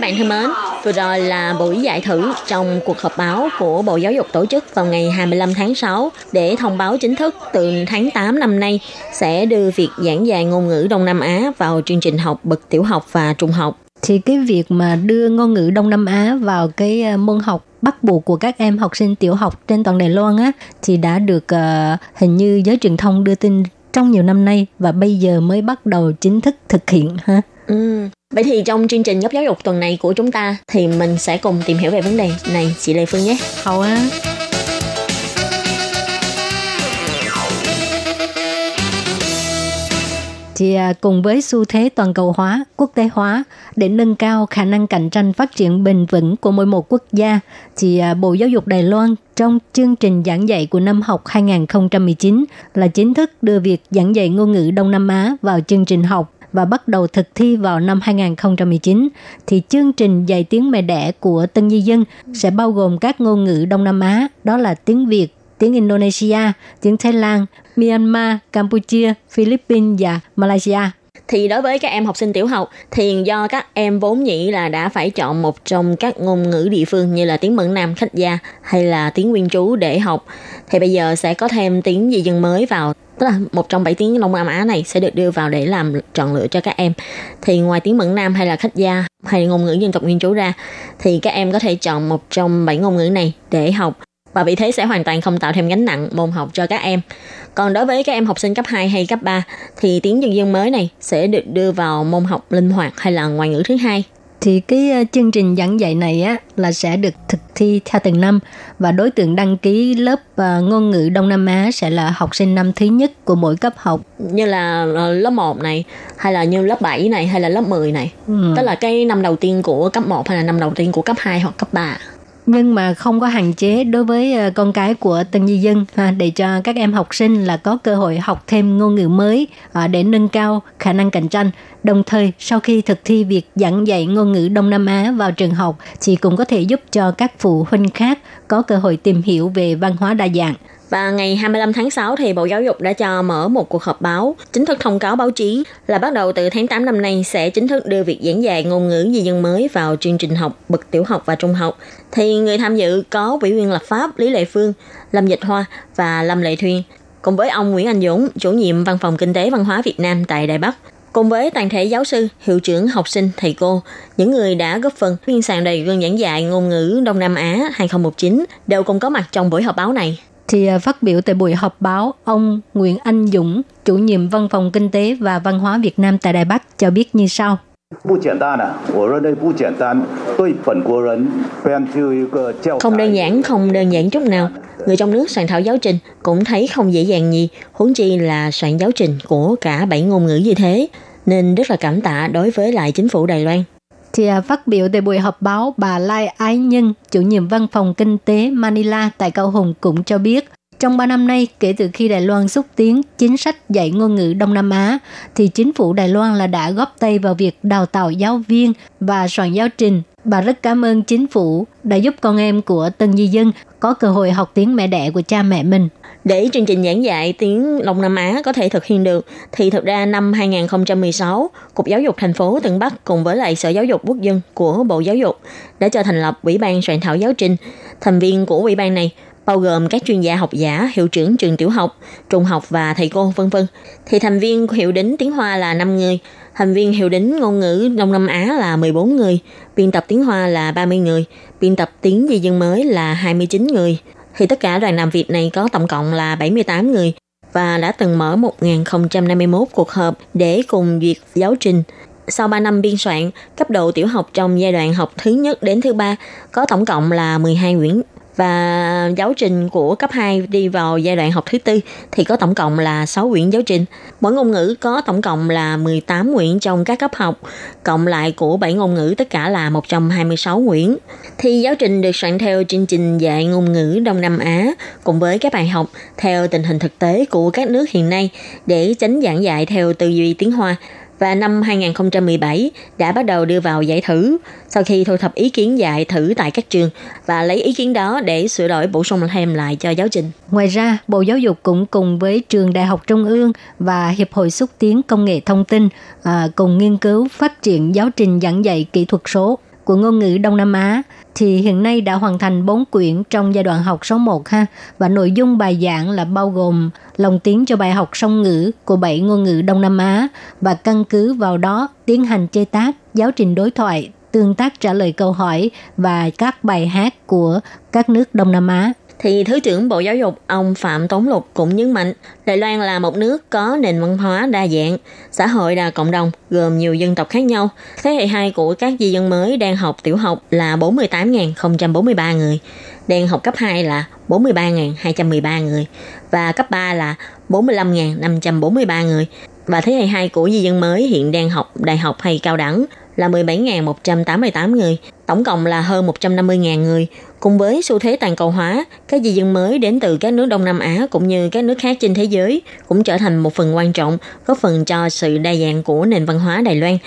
Các bạn thân mến, vừa rồi là buổi giải thử trong cuộc họp báo của Bộ Giáo dục tổ chức vào ngày 25 tháng 6 để thông báo chính thức từ tháng 8 năm nay sẽ đưa việc giảng dạy ngôn ngữ Đông Nam Á vào chương trình học bậc tiểu học và trung học. Thì cái việc mà đưa ngôn ngữ Đông Nam Á vào cái ờ, môn học bắt buộc của các em học sinh tiểu học trên toàn Đài Loan á thì đã được uh, hình như giới truyền thông đưa tin trong nhiều năm nay và bây giờ mới bắt đầu chính thức thực hiện ha. Ừ. Vậy thì trong chương trình góc giáo dục tuần này của chúng ta thì mình sẽ cùng tìm hiểu về vấn đề này chị Lê Phương nhé. Hầu á. thì à, cùng với xu thế toàn cầu hóa, quốc tế hóa để nâng cao khả năng cạnh tranh phát triển bền vững của mỗi một quốc gia, thì à, Bộ Giáo dục Đài Loan trong chương trình giảng dạy của năm học 2019 là chính thức đưa việc giảng dạy ngôn ngữ Đông Nam Á vào chương trình học và bắt đầu thực thi vào năm 2019 thì chương trình dạy tiếng mẹ đẻ của tân di dân sẽ bao gồm các ngôn ngữ Đông Nam Á đó là tiếng Việt, tiếng Indonesia, tiếng Thái Lan, Myanmar, Campuchia, Philippines và Malaysia. Thì đối với các em học sinh tiểu học thì do các em vốn nhĩ là đã phải chọn một trong các ngôn ngữ địa phương như là tiếng Mẫn Nam khách gia hay là tiếng nguyên trú để học thì bây giờ sẽ có thêm tiếng di dân mới vào tức là một trong bảy tiếng Đông Nam Á này sẽ được đưa vào để làm chọn lựa cho các em. Thì ngoài tiếng Mẫn Nam hay là khách gia hay ngôn ngữ dân tộc nguyên trú ra, thì các em có thể chọn một trong bảy ngôn ngữ này để học và vì thế sẽ hoàn toàn không tạo thêm gánh nặng, môn học cho các em. Còn đối với các em học sinh cấp 2 hay cấp 3 thì tiếng dân dân mới này sẽ được đưa vào môn học linh hoạt hay là ngoại ngữ thứ hai thì cái ờ, chương trình giảng dạy này á là sẽ được thực thi theo từng năm và đối tượng đăng ký lớp uh, ngôn ngữ Đông Nam Á sẽ là học sinh năm thứ nhất của mỗi cấp học như là uh, lớp 1 này hay là như lớp 7 này hay là lớp 10 này. Ừ. Tức là cái năm đầu tiên của cấp 1 hay là năm đầu tiên của cấp 2 hoặc cấp 3 nhưng mà không có hạn chế đối với ờ, con cái của tân di dân ha, để cho các em học sinh là có cơ hội học thêm ngôn ngữ mới để nâng cao khả năng cạnh tranh. Đồng thời sau khi thực thi việc giảng dạy ngôn ngữ Đông Nam Á vào trường học chị cũng có thể giúp cho các phụ huynh khác có cơ hội tìm hiểu về văn hóa đa dạng. Và ngày 25 tháng 6 thì Bộ Giáo dục đã cho mở một cuộc họp báo chính thức thông cáo báo chí là bắt đầu từ tháng 8 năm nay sẽ chính thức đưa việc giảng dạy ngôn ngữ di dân mới vào chương trình học bậc tiểu học và trung học. Thì người tham dự có ủy viên lập pháp Lý Lệ Phương, Lâm Dịch Hoa và Lâm Lệ Thuyên cùng với ông Nguyễn Anh Dũng, chủ nhiệm Văn phòng Kinh tế Văn hóa Việt Nam tại Đài Bắc, cùng với toàn thể giáo sư, hiệu trưởng, học sinh, thầy cô, những người đã góp phần biên soạn đầy gương giảng dạy ngôn ngữ Đông Nam Á 2019 đều cùng có mặt trong buổi họp báo này thì à, phát biểu tại buổi họp báo, ông Nguyễn Anh Dũng, chủ nhiệm Văn phòng Kinh tế và Văn hóa Việt Nam tại Đài Bắc cho biết như sau. Không đơn giản, không đơn giản chút nào. Người trong nước soạn thảo giáo trình cũng thấy không dễ dàng gì, huống chi là soạn giáo trình của cả bảy ngôn ngữ như thế, nên rất là cảm tạ đối với lại chính phủ Đài Loan thì à, phát biểu tại buổi họp báo, bà Lai Ái Nhân, chủ nhiệm văn phòng kinh tế Manila tại Cao Hùng cũng cho biết, trong 3 năm nay, kể từ khi Đài Loan xúc tiến chính sách dạy ngôn ngữ Đông Nam Á, thì chính phủ Đài Loan là đã góp tay vào việc đào tạo giáo viên và soạn giáo trình. Bà rất cảm ơn chính phủ đã giúp con em của tân di dân có cơ hội học tiếng mẹ đẻ của cha mẹ mình. Để chương trình giảng dạy tiếng Đông Nam Á có thể thực hiện được, thì thực ra năm 2016, Cục Giáo dục thành phố Tân Bắc cùng với lại Sở Giáo dục Quốc dân của Bộ Giáo dục đã cho thành lập Ủy ban soạn thảo giáo trình. Thành viên của ủy ban này bao gồm các chuyên gia học giả, hiệu trưởng trường tiểu học, trung học và thầy cô vân vân. Thì thành viên hiệu đính tiếng Hoa là 5 người, thành viên hiệu đính ngôn ngữ Đông Nam Á là 14 người, biên tập tiếng Hoa là 30 người, biên tập tiếng di dân mới là 29 người. Thì tất cả đoàn làm việc này có tổng cộng là 78 người và đã từng mở 1051 cuộc họp để cùng duyệt giáo trình. Sau 3 năm biên soạn, cấp độ tiểu học trong giai đoạn học thứ nhất đến thứ ba có tổng cộng là 12 quyển và giáo trình của cấp 2 đi vào giai đoạn học thứ tư thì có tổng cộng là 6 quyển giáo trình. Mỗi ngôn ngữ có tổng cộng là 18 quyển trong các cấp học, cộng lại của 7 ngôn ngữ tất cả là 126 quyển. Thì giáo trình được soạn theo chương trình dạy ngôn ngữ Đông Nam Á cùng với các bài học theo tình hình thực tế của các nước hiện nay để tránh giảng dạy theo tư duy tiếng Hoa và năm 2017 đã bắt đầu đưa vào giải thử sau khi thu thập ý kiến dạy thử tại các trường và lấy ý kiến đó để sửa đổi bổ sung thêm lại cho giáo trình. Ngoài ra, Bộ Giáo dục cũng cùng với Trường Đại học Trung ương và Hiệp hội xúc tiến công nghệ thông tin à, cùng nghiên cứu phát triển giáo trình giảng dạy kỹ thuật số của ngôn ngữ Đông Nam Á thì hiện nay đã hoàn thành 4 quyển trong giai đoạn học số 1 ha. Và nội dung bài giảng là bao gồm lồng tiếng cho bài học song ngữ của 7 ngôn ngữ Đông Nam Á và căn cứ vào đó tiến hành chế tác giáo trình đối thoại, tương tác trả lời câu hỏi và các bài hát của các nước Đông Nam Á thì Thứ trưởng Bộ Giáo dục ông Phạm Tống Lục cũng nhấn mạnh Đài Loan là một nước có nền văn hóa đa dạng, xã hội đa cộng đồng gồm nhiều dân tộc khác nhau. Thế hệ 2 của các di dân mới đang học tiểu học là 48.043 người, đang học cấp 2 là 43.213 người và cấp 3 là 45.543 người. Và thế hệ 2 của di dân mới hiện đang học đại học hay cao đẳng là 17.188 người, tổng cộng là hơn 150.000 người. Cùng với xu thế toàn cầu hóa, các di dân mới đến từ các nước Đông Nam Á cũng như các nước khác trên thế giới cũng trở thành một phần quan trọng, góp phần cho sự đa dạng của nền văn hóa Đài Loan.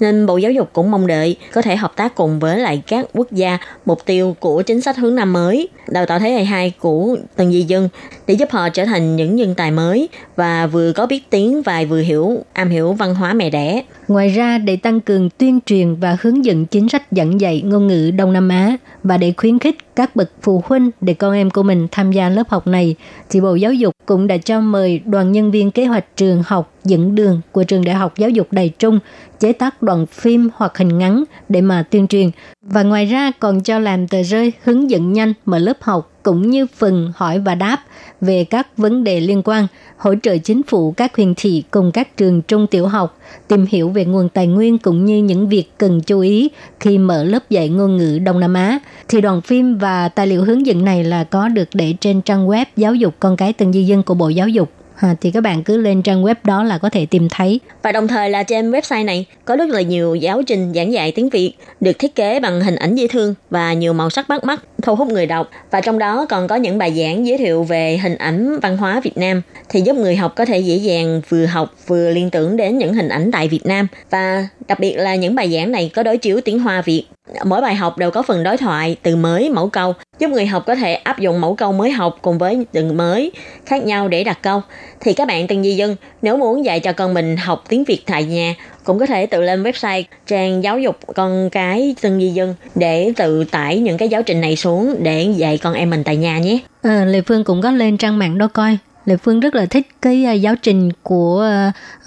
Nên Bộ Giáo dục cũng mong đợi có thể hợp tác cùng với lại các quốc gia mục tiêu của chính sách hướng Nam mới, đào tạo thế hệ 2 của từng di dân để giúp họ trở thành những nhân tài mới và vừa có biết tiếng và vừa hiểu am hiểu văn hóa mẹ đẻ. Ngoài ra, để tăng cường tuyên truyền và hướng dẫn chính sách dẫn dạy ngôn ngữ Đông Nam Á và để khuyến khích các bậc phụ huynh để con em của mình tham gia lớp học này, thì Bộ Giáo dục cũng đã cho mời đoàn nhân viên kế hoạch trường học dẫn đường của trường Đại học Giáo dục Đài Trung chế tác đoạn phim hoặc hình ngắn để mà tuyên truyền. Và ngoài ra còn cho làm tờ rơi hướng dẫn nhanh mở lớp học cũng như phần hỏi và đáp về các vấn đề liên quan, hỗ trợ chính phủ các huyện thị cùng các trường trung tiểu học tìm hiểu về nguồn tài nguyên cũng như những việc cần chú ý khi mở lớp dạy ngôn ngữ Đông Nam Á. Thì đoàn phim và tài liệu hướng dẫn này là có được để trên trang web giáo dục con cái từng di dân của Bộ Giáo dục À, thì các bạn cứ lên trang web đó là có thể tìm thấy. Và đồng thời là trên website này có rất là nhiều giáo trình giảng dạy tiếng Việt được thiết kế bằng hình ảnh dễ thương và nhiều màu sắc bắt mắt, thu hút người đọc. Và trong đó còn có những bài giảng giới thiệu về hình ảnh văn hóa Việt Nam thì giúp người học có thể dễ dàng vừa học vừa liên tưởng đến những hình ảnh tại Việt Nam. Và đặc biệt là những bài giảng này có đối chiếu tiếng Hoa Việt Mỗi bài học đều có phần đối thoại, từ mới, mẫu câu, giúp người học có thể áp dụng mẫu câu mới học cùng với từ mới khác nhau để đặt câu. Thì các bạn từng di dân, nếu muốn dạy cho con mình học tiếng Việt tại nhà, cũng có thể tự lên website trang giáo dục con cái từng di dân để tự tải những cái giáo trình này xuống để dạy con em mình tại nhà nhé. Ờ, à, Lê Phương cũng có lên trang mạng đó coi. Lê Phương rất là thích cái ờ, giáo trình của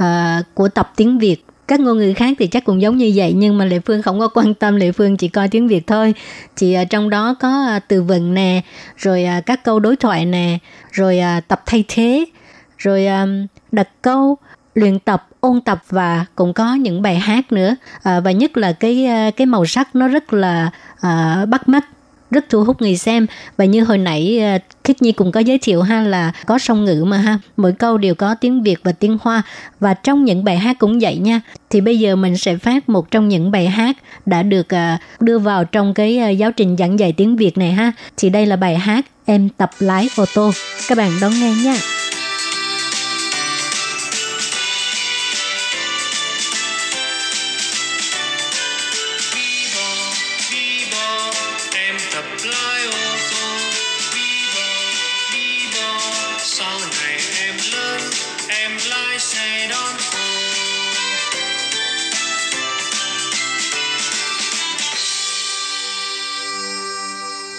uh, của tập tiếng Việt các ngôn ngữ khác thì chắc cũng giống như vậy nhưng mà lệ phương không có quan tâm lệ phương chỉ coi tiếng việt thôi Chị uh, trong đó có uh, từ vựng nè rồi uh, các câu đối thoại nè rồi uh, tập thay thế rồi đặt câu luyện tập ôn tập và cũng có những bài hát nữa. À, và nhất là cái à, cái màu sắc nó rất là à, bắt mắt rất thu hút người xem. Và như hồi nãy à, Khích Nhi cũng có giới thiệu ha là có song ngữ mà ha. Mỗi câu đều có tiếng Việt và tiếng Hoa. Và trong những bài hát cũng vậy nha. Thì bây giờ mình sẽ phát một trong những bài hát đã được à, đưa vào trong cái giáo trình giảng dạy tiếng Việt này ha. Thì đây là bài hát em tập lái ô tô. Các bạn đón nghe nha.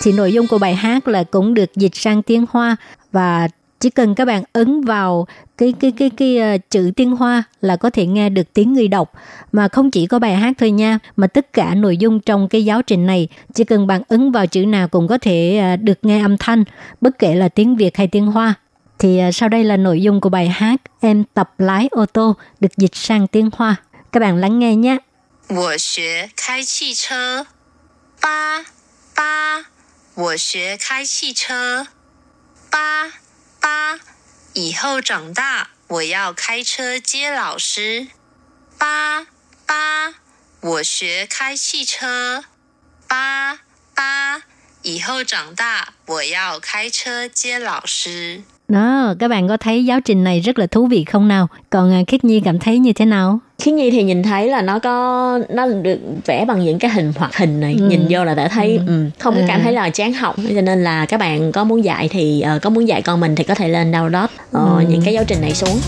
thì nội dung của bài hát là cũng được dịch sang tiếng Hoa và chỉ cần các bạn ấn vào cái cái cái cái uh, chữ tiếng Hoa là có thể nghe được tiếng người đọc mà không chỉ có bài hát thôi nha mà tất cả nội dung trong cái giáo trình này chỉ cần bạn ấn vào chữ nào cũng có thể uh, được nghe âm thanh bất kể là tiếng Việt hay tiếng Hoa thì uh, sau đây là nội dung của bài hát em tập lái ô tô được dịch sang tiếng Hoa các bạn lắng nghe nhé 我学开汽车，八八， 我学开汽车，八八，以后长大我要开车接老师，八八，我学开汽车，八八，以后长大我要开车接老师。đó các bạn có thấy giáo trình này rất là thú vị không nào còn uh, Khiết Nhi cảm thấy như thế nào Khiến Nhi thì nhìn thấy là nó có nó được vẽ bằng những cái hình hoạt hình này Ừ. nhìn vô là đã thấy Ừ. ừ. không có cảm À. thấy là chán học cho nên là các bạn có muốn dạy thì ờ, có muốn dạy con mình thì có thể lên download ờ, Ừ. những cái giáo trình này xuống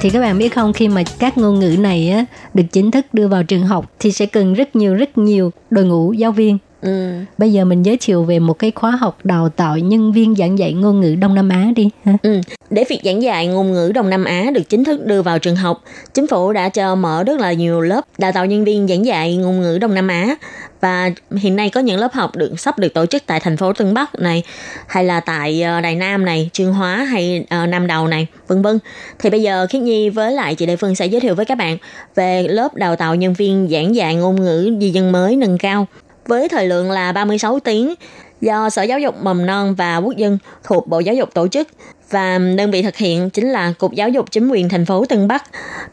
thì các bạn biết không khi mà các ngôn ngữ này á, được chính thức đưa vào trường học thì sẽ cần rất nhiều rất nhiều đội ngũ giáo viên ừ. bây giờ mình giới thiệu về một cái khóa học đào tạo nhân viên giảng dạy ngôn ngữ Đông Nam Á đi ha Ừ. Để việc giảng dạy ngôn ngữ Đông Nam Á được chính thức đưa vào trường học, chính phủ đã cho mở rất là nhiều lớp đào tạo nhân viên giảng dạy ngôn ngữ Đông Nam Á và hiện nay có những lớp học được sắp được tổ chức tại thành phố Tân Bắc này hay là tại ờ, Đài Nam này, Trương Hóa hay ờ, Nam Đầu này, vân vân. Thì bây giờ Khiết Nhi với lại chị Lê Phương sẽ giới thiệu với các bạn về lớp đào tạo nhân viên giảng dạy ngôn ngữ di dân mới nâng cao với thời lượng là 36 tiếng do Sở Giáo dục Mầm non và Quốc dân thuộc Bộ Giáo dục tổ chức và đơn vị thực hiện chính là Cục Giáo dục Chính quyền thành phố Tân Bắc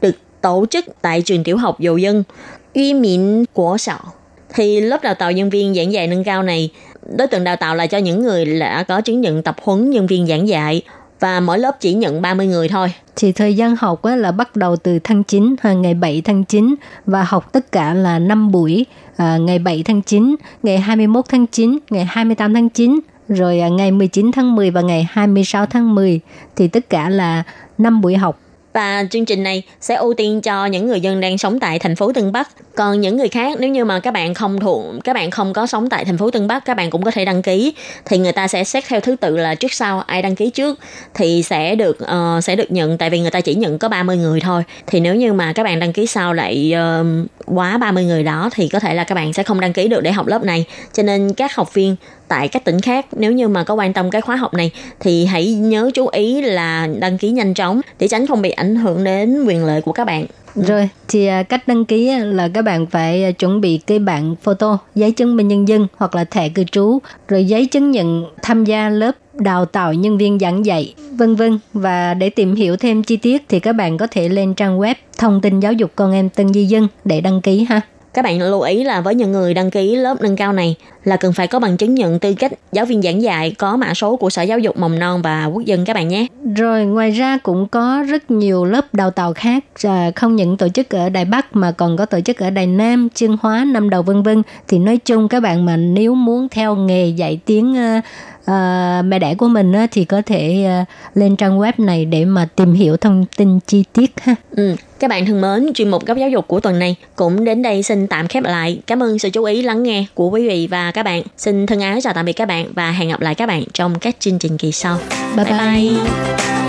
được tổ chức tại trường tiểu học Dầu Dân, Uy Miễn của Sở. Thì lớp đào tạo nhân viên giảng dạy nâng cao này, đối tượng đào tạo là cho những người đã có chứng nhận tập huấn nhân viên giảng dạy và mỗi lớp chỉ nhận 30 người thôi. thì thời gian học á, là bắt đầu từ tháng 9 à, ngày 7 tháng 9 và học tất cả là 5 buổi à, ngày 7 tháng 9, ngày 21 tháng 9, ngày 28 tháng 9 rồi à, ngày 19 tháng 10 và ngày 26 tháng 10 thì tất cả là 5 buổi học và chương trình này sẽ ưu tiên cho những người dân đang sống tại thành phố Tân Bắc. Còn những người khác nếu như mà các bạn không thuộc các bạn không có sống tại thành phố Tân Bắc, các bạn cũng có thể đăng ký thì người ta sẽ xét theo thứ tự là trước sau ai đăng ký trước thì sẽ được uh, sẽ được nhận tại vì người ta chỉ nhận có 30 người thôi. Thì nếu như mà các bạn đăng ký sau lại uh, quá 30 người đó thì có thể là các bạn sẽ không đăng ký được để học lớp này. Cho nên các học viên tại các tỉnh khác, nếu như mà có quan tâm cái khóa học này, thì hãy nhớ chú ý là đăng ký nhanh chóng để tránh không bị ảnh hưởng đến quyền lợi của các bạn. Ừ. Rồi, thì à, cách đăng ký à, là các bạn phải à, chuẩn bị cái bản photo, giấy chứng minh nhân dân hoặc là thẻ cư trú, rồi giấy chứng nhận tham gia lớp đào tạo nhân viên giảng dạy, vân vân. Và để tìm hiểu thêm chi tiết thì các bạn có thể lên trang web thông tin giáo dục con em Tân Di Dân để đăng ký ha. Các bạn lưu ý là với những người đăng ký lớp nâng cao này là cần phải có bằng chứng nhận tư cách giáo viên giảng dạy có mã số của Sở Giáo dục Mầm non và Quốc dân các bạn nhé. Rồi ngoài ra cũng có rất nhiều lớp đào tạo khác à, không những tổ chức ở Đài Bắc mà còn có tổ chức ở Đài Nam, Chương Hóa, Nam Đầu vân vân. Thì nói chung các bạn mà nếu muốn theo nghề dạy tiếng à, à, mẹ đẻ của mình á, thì có thể à, lên trang web này để mà tìm hiểu thông tin chi tiết ha. Ừ. Các bạn thân mến, chuyên mục góc giáo dục của tuần này cũng đến đây xin tạm khép lại. Cảm ơn sự chú ý lắng nghe của quý vị và các bạn. Xin thân ái chào tạm biệt các bạn và hẹn gặp lại các bạn trong các chương trình kỳ sau. Bye bye. bye.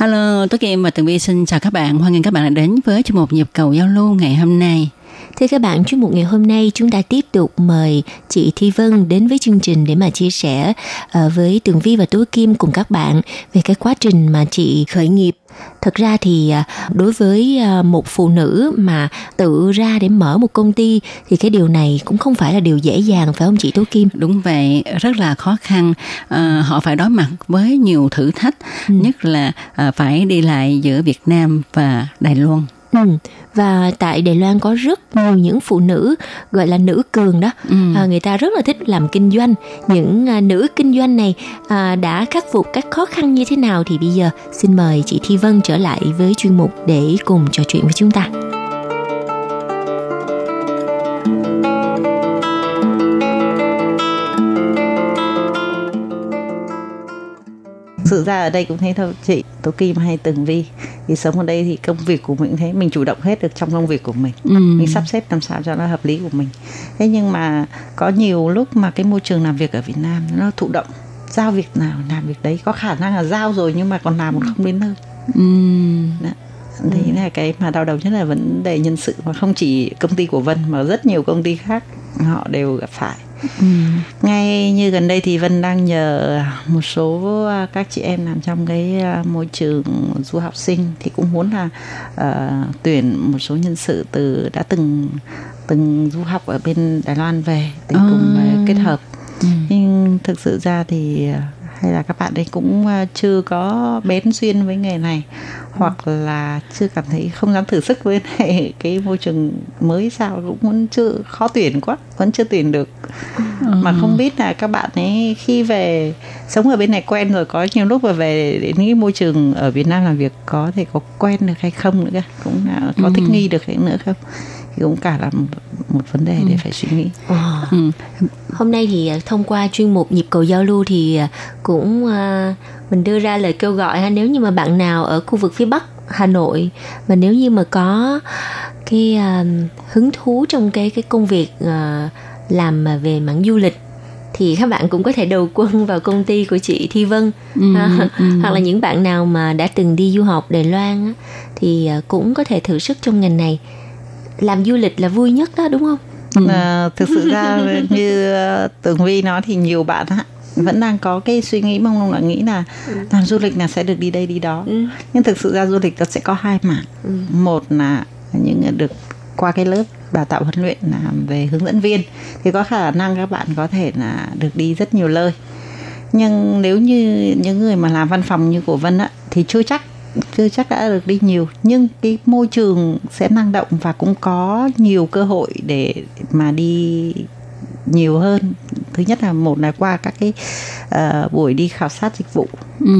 Hello, Tố Kim và Tường Vi xin chào các bạn. Hoan nghênh các bạn đã đến với chương mục nhịp cầu giao lưu ngày hôm nay. Thưa các bạn, chuyên mục ngày hôm nay chúng ta tiếp tục mời chị Thi Vân đến với chương trình để mà chia sẻ uh, với Tường Vi và Tố Kim cùng các bạn về cái quá trình mà chị khởi nghiệp. Thật ra thì uh, đối với uh, một phụ nữ mà tự ra để mở một công ty thì cái điều này cũng không phải là điều dễ dàng phải không chị Tố Kim? Đúng vậy, rất là khó khăn. À, họ phải đối mặt với nhiều thử thách, ừ. nhất là phải đi lại giữa Việt Nam và Đài Loan. Ừ. Và tại Đài Loan có rất nhiều những phụ nữ gọi là nữ cường đó, ừ. à, người ta rất là thích làm kinh doanh. Những à, nữ kinh doanh này à, đã khắc phục các khó khăn như thế nào thì bây giờ xin mời chị Thi Vân trở lại với chuyên mục để cùng trò chuyện với chúng ta. Sự ra ở đây cũng thế thôi. Chị tố kim hay tường vi. Thì sống ở đây thì công việc của mình thế. Mình chủ động hết được trong công việc của mình. Ừ. mình sắp xếp làm sao cho nó hợp lý của mình. Thế nhưng mà có nhiều lúc mà cái môi trường làm việc ở việt nam nó thụ động. Giao việc nào làm việc đấy. Có khả năng là giao rồi nhưng mà còn làm còn không đến nơi. Ừ. Đó. Thì ừ. là cái mà đau đầu nhất là vấn đề nhân sự. Mà không chỉ công ty của Vân mà rất nhiều công ty khác. Họ đều gặp phải Ừ. ngay như gần đây thì vân đang nhờ một số à, các chị em làm trong cái à, môi trường du học sinh thì cũng muốn là uh, tuyển một số nhân sự từ đã từng từng du học ở bên đài loan về để ừ. cùng kết hợp ừ. nhưng thực sự ra thì hay là các bạn ấy cũng chưa có bén duyên với nghề này hoặc là chưa cảm thấy không dám thử sức với (laughs) này, cái môi trường mới sao cũng vẫn chưa khó tuyển quá vẫn chưa tuyển được ừ. mà không biết là các bạn ấy khi về sống ở bên này quen rồi có nhiều lúc mà về đến cái môi trường ở Việt Nam làm việc có thể có quen được hay không nữa cũng là có ừ. thích nghi được hay nữa không thì cũng cả là một, một vấn đề để ừ. phải suy nghĩ. À. Ừ. Hôm nay thì à, thông qua chuyên mục nhịp cầu giao lưu thì à, cũng uh, mình đưa ra lời kêu gọi ha nếu như mà bạn nào ở khu vực phía bắc Hà Nội mà nếu như mà có cái uh, hứng thú trong cái cái công việc uh, làm về mảng du lịch thì các bạn cũng có thể đầu quân vào công ty của chị Thi Vân ừ, à, ừ. (laughs) hoặc là những bạn nào mà đã từng đi du học Đài Loan á, thì cũng có thể thử sức trong ngành này làm du lịch là vui nhất đó đúng không? Ừ. À, thực sự ra (laughs) như Tường Vi nói thì nhiều bạn á vẫn đang có cái suy nghĩ mong mong là nghĩ là ừ. làm du lịch là sẽ được đi đây đi đó ừ. nhưng thực sự ra du lịch nó sẽ có hai mảng ừ. một là những được qua cái lớp đào tạo huấn luyện làm về hướng dẫn viên thì có khả năng các bạn có thể là được đi rất nhiều nơi nhưng nếu như những người mà làm văn phòng như của Vân á thì chưa chắc chưa chắc đã được đi nhiều nhưng cái môi trường sẽ năng động và cũng có nhiều cơ hội để mà đi nhiều hơn thứ nhất là một là qua các cái uh, buổi đi khảo sát dịch vụ ừ.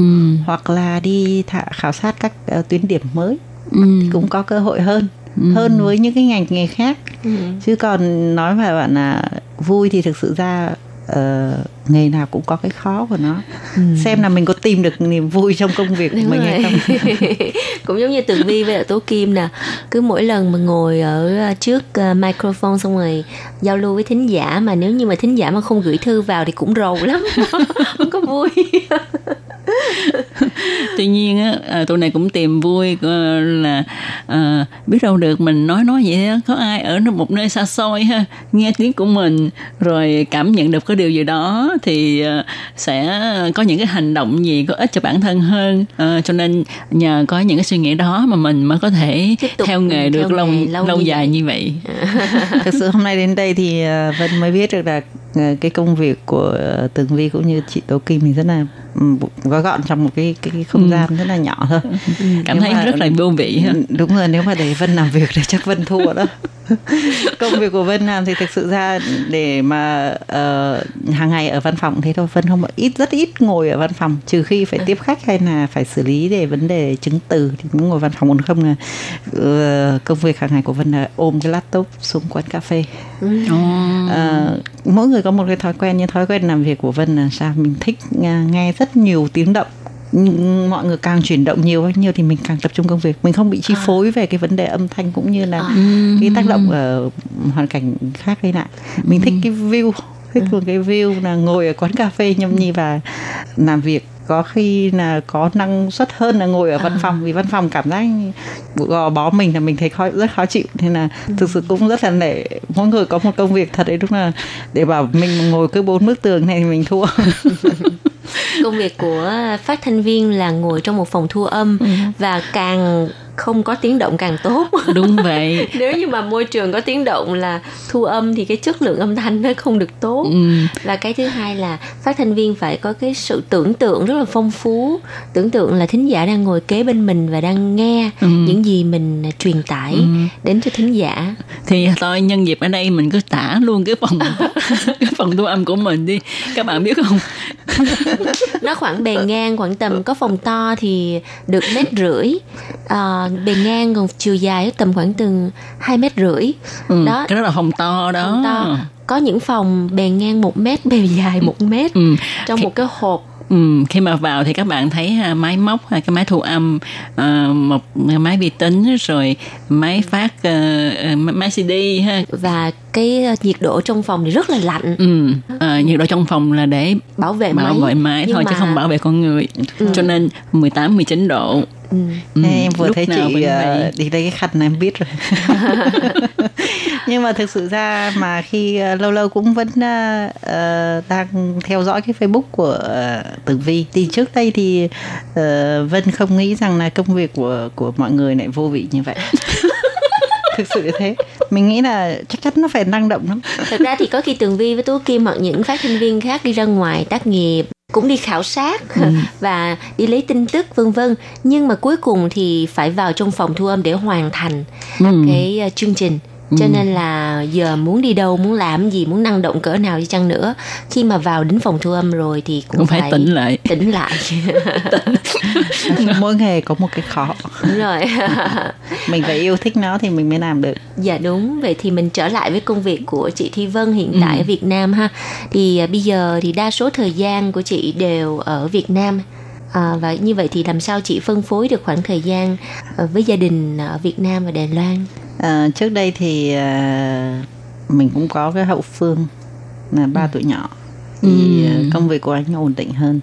hoặc là đi thả, khảo sát các uh, tuyến điểm mới ừ. thì cũng có cơ hội hơn ừ. hơn với những cái ngành nghề khác ừ. chứ còn nói mà bạn là vui thì thực sự ra uh, nghề nào cũng có cái khó của nó ừ. xem là mình có tìm được niềm vui trong công việc của Đúng mình rồi. hay không (laughs) cũng giống như tường vi với tố kim nè cứ mỗi lần mà ngồi ở ờ, trước uh, microphone xong rồi giao lưu với thính giả mà nếu như mà thính giả mà không gửi thư vào thì cũng rầu lắm (laughs) vui. (laughs) Tuy nhiên á à, tụi này cũng tìm vui là à, biết đâu được mình nói nói vậy đó, có ai ở một nơi xa xôi ha nghe tiếng của mình rồi cảm nhận được có điều gì đó thì à, sẽ có những cái hành động gì có ích cho bản thân hơn. À, cho nên nhờ có những cái suy nghĩ đó mà mình mới có thể theo nghề được theo lâu nghề lâu, lâu dài như vậy. (laughs) Thực sự hôm nay đến đây thì vân mới biết được là Ờ, cái công việc của ờ, tường vi cũng như chị tố kim thì rất là gói gọn trong một cái cái, không ừ. gian rất là nhỏ thôi. Cảm thấy mà, rất là vô vị ha. Đúng rồi nếu mà để vân làm việc thì chắc vân thua đó. (laughs) Công việc của Vân làm thì thực sự ra để mà uh, hàng ngày ở văn phòng thế thôi Vân không ít rất ít ngồi ở văn phòng trừ khi phải tiếp khách hay là phải xử lý để vấn đề chứng từ thì mới ngồi văn phòng. Còn không là uh, công việc hàng ngày của Vân là ôm cái laptop xuống quán cà phê. Uh, mỗi người có một cái thói quen như thói quen làm việc của Vân là sao? Mình thích nghe rất nhiều tiếng động. Mọi người càng chuyển động nhiều bao nhiêu thì mình càng tập trung công việc. Mình không bị chi à. phối về cái vấn đề âm thanh cũng như là à. cái tác động ở hoàn cảnh khác đây lại. Mình thích cái view thích một cái view là ngồi ở quán cà phê nhâm nhi và làm việc. Có khi là có năng suất hơn là ngồi ở văn à. phòng vì văn phòng cảm giác gò bó mình là mình thấy khó, rất khó chịu. Nên là ừ. thực sự cũng rất là nể. Mỗi người có một công việc thật đấy đúng là để bảo mình ngồi cứ bốn bức tường này thì mình thua (laughs) công việc của phát thanh viên là ngồi trong một phòng thu âm ừ. và càng không có tiếng động càng tốt. (laughs) Đúng vậy. Nếu như mà môi trường có tiếng động là thu âm thì cái chất lượng âm thanh nó không được tốt. Ừ. và cái thứ hai là phát thanh viên phải có cái sự tưởng tượng rất là phong phú. Tưởng tượng là thính giả đang ngồi kế bên mình và đang nghe ừ. những gì mình truyền tải ừ. đến cho thính giả. Thì tôi nhân dịp ở đây mình cứ tả luôn cái phòng (laughs) (laughs) cái phòng thu âm của mình đi. Các bạn biết không? Nó khoảng bề ngang khoảng tầm có phòng to thì được mét rưỡi. À, bề ngang còn chiều dài tầm khoảng từng hai mét rưỡi ừ, đó cái đó là phòng to đó phòng to có những phòng bề ngang một mét bề dài một mét ừ. trong cái... một cái hộp Ừ, khi mà vào thì các bạn thấy ha, máy móc hay cái máy thu âm uh, một máy vi tính rồi máy phát uh, máy CD ha và cái nhiệt độ trong phòng thì rất là lạnh. Ừ, uh, nhiệt độ trong phòng là để bảo vệ bảo máy, vệ máy thôi mà... chứ không bảo vệ con người. Ừ. Cho nên 18 19 độ. Ừ. Ừ, em vừa thấy chị uh, đi đây cái khăn này em biết rồi. (laughs) Nhưng mà thực sự ra mà khi uh, lâu lâu cũng vẫn uh, uh, đang theo dõi cái Facebook của uh, Tử Vi. Thì trước đây thì uh, Vân không nghĩ rằng là công việc của của mọi người lại vô vị như vậy. (laughs) Thực sự như thế. Mình nghĩ là chắc chắn nó phải năng động lắm. Thực ra thì có khi tường vi với tú kim hoặc những phát thanh viên khác đi ra ngoài tác nghiệp cũng đi khảo sát ừ. (laughs) và đi lấy tin tức vân vân nhưng mà cuối cùng thì phải vào trong phòng thu âm để hoàn thành ừ. cái uh, chương trình cho ừ. nên là giờ muốn đi đâu muốn làm gì muốn năng động cỡ nào đi chăng nữa. Khi mà vào đến phòng thu âm rồi thì cũng, cũng phải, phải tỉnh lại. tỉnh lại. Mỗi nghề có một cái khó. Đúng rồi. (laughs) Mình phải yêu thích nó thì mình mới làm được. Dạ đúng. Vậy thì mình trở lại với công việc của chị Thi Vân hiện tại ừ. ở Việt Nam ha. Thì à, bây giờ thì đa số thời gian của chị đều ở Việt Nam À, và như vậy thì làm sao chị phân phối được khoảng thời gian à, với gia đình ở Việt Nam và Đài Loan? À, trước đây thì à, mình cũng có cái hậu phương là ba ừ. tuổi nhỏ thì ừ. công việc của anh ổn định hơn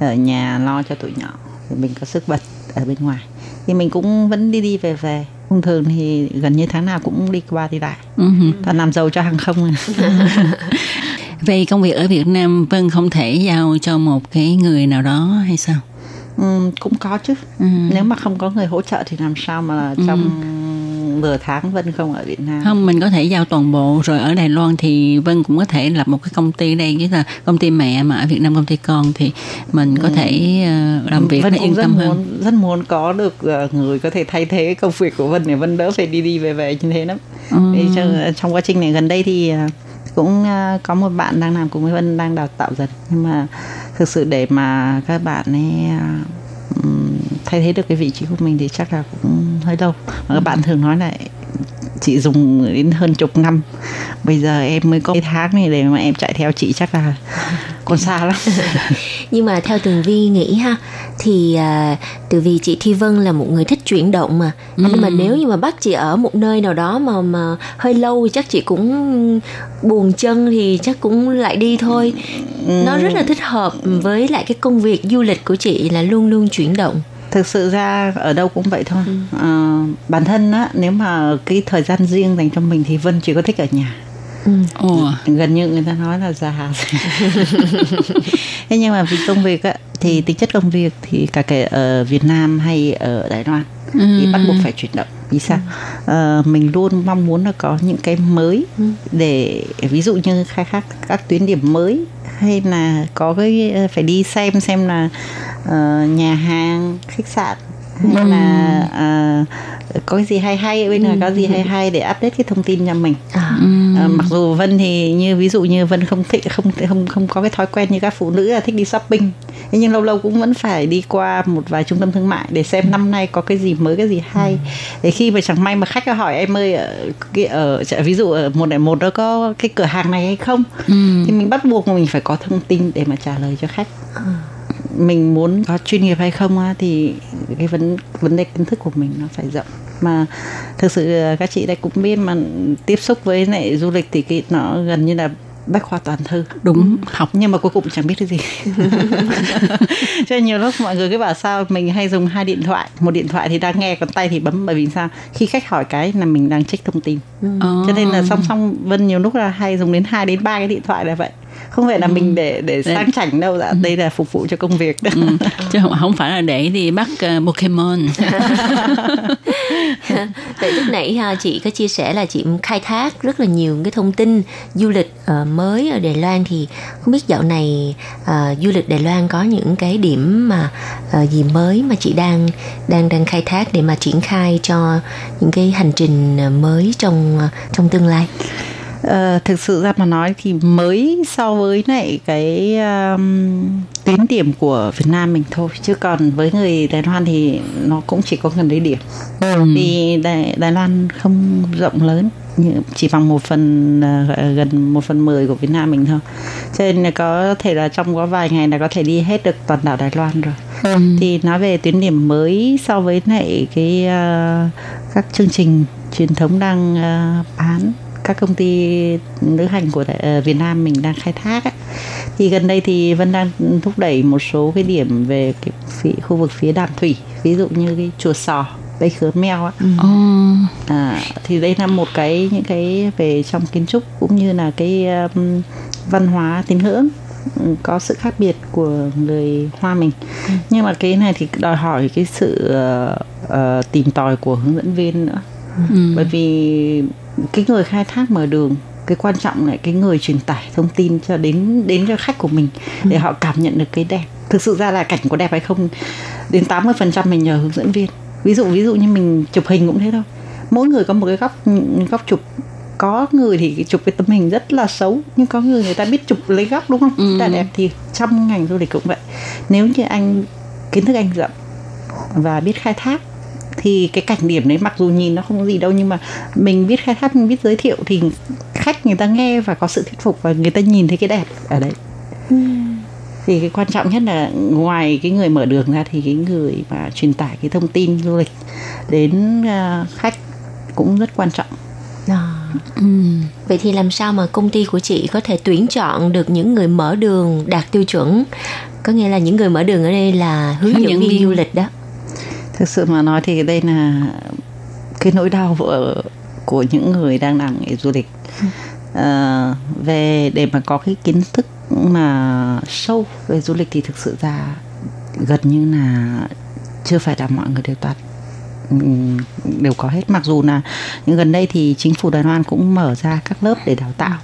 ở nhà lo cho tuổi nhỏ thì mình có sức bật ở bên ngoài thì mình cũng vẫn đi đi về về thông thường thì gần như tháng nào cũng đi qua đi lại uh-huh. toàn làm giàu cho hàng không (laughs) (laughs) Vậy công việc ở Việt Nam Vân không thể giao cho một cái người nào đó hay sao? Ừ, cũng có chứ. Ừ. Nếu mà không có người hỗ trợ thì làm sao mà trong ừ. nửa tháng Vân không ở Việt Nam? Không, mình có thể giao toàn bộ rồi ở Đài Loan thì Vân cũng có thể lập một cái công ty đây cái là công ty mẹ mà ở Việt Nam công ty con thì mình có ừ. thể uh, làm việc Vân yên tâm muốn, hơn. Rất muốn có được uh, người có thể thay thế công việc của Vân để Vân đỡ phải đi đi về về như thế lắm. Ừ. Thì trong, trong quá trình này gần đây thì uh, cũng ờ, có một bạn đang làm cùng với Vân đang đào tạo dần. Nhưng mà thực sự để mà các bạn ấy ờ, thay thế được cái vị trí của mình thì chắc là cũng hơi lâu. Mà các bạn thường nói là chị dùng đến hơn chục năm. Bây giờ em mới có cái tháng này để mà em chạy theo chị chắc là còn xa lắm. (laughs) Nhưng mà theo tường vi nghĩ ha thì à, từ vì chị thi vân là một người thích chuyển động mà. Ừ. nhưng mà nếu như mà bắt chị ở một nơi nào đó mà mà hơi lâu thì chắc chị cũng buồn chân thì chắc cũng lại đi thôi. Ừ. nó rất là thích hợp với lại cái công việc du lịch của chị là luôn luôn chuyển động thực sự ra ở đâu cũng vậy thôi ừ. à, bản thân á nếu mà cái thời gian riêng dành cho mình thì vân chỉ có thích ở nhà Ừ. Ồ. gần như người ta nói là già (laughs) (laughs) thế nhưng mà vì công việc á thì tính chất công việc thì cả kể ở Việt Nam hay ở Đài Loan ừ. thì bắt buộc phải chuyển động vì sao ừ. à, mình luôn mong muốn là có những cái mới ừ. để ví dụ như khai thác các tuyến điểm mới hay là có cái phải đi xem xem là uh, nhà hàng khách sạn hay là à, có cái gì hay hay bên ngoài có gì hay hay để update cái thông tin cho mình. À. À, mặc dù Vân thì như ví dụ như Vân không thích không không không có cái thói quen như các phụ nữ là thích đi shopping. Nhưng lâu lâu cũng vẫn phải đi qua một vài trung tâm thương mại để xem năm nay có cái gì mới cái gì hay. Để khi mà chẳng may mà khách hỏi em ơi ở, cái- ở ví dụ ở một một đó có cái cửa hàng này hay không? Thì mình bắt buộc mình phải có thông tin để mà trả lời cho khách mình muốn có chuyên nghiệp hay không á, thì cái vấn vấn đề kiến thức của mình nó phải rộng. Mà thực sự các chị đây cũng biết mà tiếp xúc với lại du lịch thì cái nó gần như là bách khoa toàn thư. Đúng học. Nhưng mà cuối cùng chẳng biết cái gì. (laughs) Cho nên nhiều lúc mọi người cứ bảo sao mình hay dùng hai điện thoại một điện thoại thì đang nghe còn tay thì bấm bởi vì sao? Khi khách hỏi cái là mình đang check thông tin. Ờ. cho nên là song song vân nhiều lúc là hay dùng đến hai đến ba cái điện thoại là vậy không phải là mình để để sang chảnh đâu ạ đây là phục vụ cho công việc. Ừ, chứ không, không phải là để đi bắt ờ, Pokemon. (laughs) Vậy lúc nãy ha, chị có chia sẻ là chị khai thác rất là nhiều cái thông tin du lịch ờ, mới ở Đài Loan. Thì không biết dạo này ờ, du lịch Đài Loan có những cái điểm mà ờ, gì mới mà chị đang đang đang khai thác để mà triển khai cho những cái hành trình ờ, mới trong ờ, trong tương lai. Ờ, thực sự ra mà nói thì mới so với lại cái um, tuyến điểm của Việt Nam mình thôi. Chứ còn với người Đài Loan thì nó cũng chỉ có gần đấy điểm. Vì Đài, Đài Loan không rộng lớn chỉ bằng một phần ờ, gần một phần mười của Việt Nam mình thôi. Cho nên có thể là trong có vài ngày là có thể đi hết được toàn đảo Đài Loan rồi. Thì nói về tuyến điểm mới so với lại cái ờ, các chương trình truyền thống đang ờ, bán các công ty lữ hành của ờ, Việt Nam mình đang khai thác ấy. thì gần đây thì Vân đang thúc đẩy một số cái điểm về cái phía, khu vực phía Đàm Thủy ví dụ như cái chùa Sò Tây Khứa Meo á. Ồ, à, thì đây là một cái những cái về trong kiến trúc cũng như là cái um, văn hóa tín ngưỡng ừ, có sự khác biệt của người Hoa mình. Nhưng mà cái này thì đòi hỏi cái sự ờ, ờ, tìm tòi của hướng dẫn viên nữa. Bởi vì cái người khai thác mở đường cái quan trọng là cái người truyền tải thông tin cho đến đến cho khách của mình để họ cảm nhận được cái đẹp. Thực sự ra là cảnh có đẹp hay không đến 80% mình nhờ hướng dẫn viên. Ví dụ ví dụ như mình chụp hình cũng thế thôi. Mỗi người có một cái góc góc chụp. Có người thì chụp cái tấm hình rất là xấu nhưng có người người ta biết chụp lấy góc đúng không? Ừ. rất là đẹp thì trong ngành du lịch cũng vậy. Nếu như anh kiến thức anh rộng và biết khai thác thì cái cảnh điểm đấy mặc dù nhìn nó không có gì đâu nhưng mà mình biết khai thác mình biết giới thiệu thì khách người ta nghe và có sự thuyết phục và người ta nhìn thấy cái đẹp ở đấy thì cái quan trọng nhất là ngoài cái người mở đường ra thì cái người mà truyền tải cái thông tin du lịch đến à, khách cũng rất quan trọng À. Vậy thì làm sao mà công ty của chị có thể tuyển chọn được những người mở đường đạt tiêu chuẩn? Có nghĩa là những người mở đường ở đây là hướng, dẫn viên. du lịch đó. Thực sự mà nói thì đây là cái nỗi đau của, của những người đang làm nghề du lịch. Ờ, về để mà có cái kiến thức mà sâu về du lịch thì thực sự ra gần như là chưa phải là mọi người đều toàn ừm, đều có hết. Mặc dù là những gần đây thì chính phủ Đài Loan cũng mở ra các lớp để đào tạo.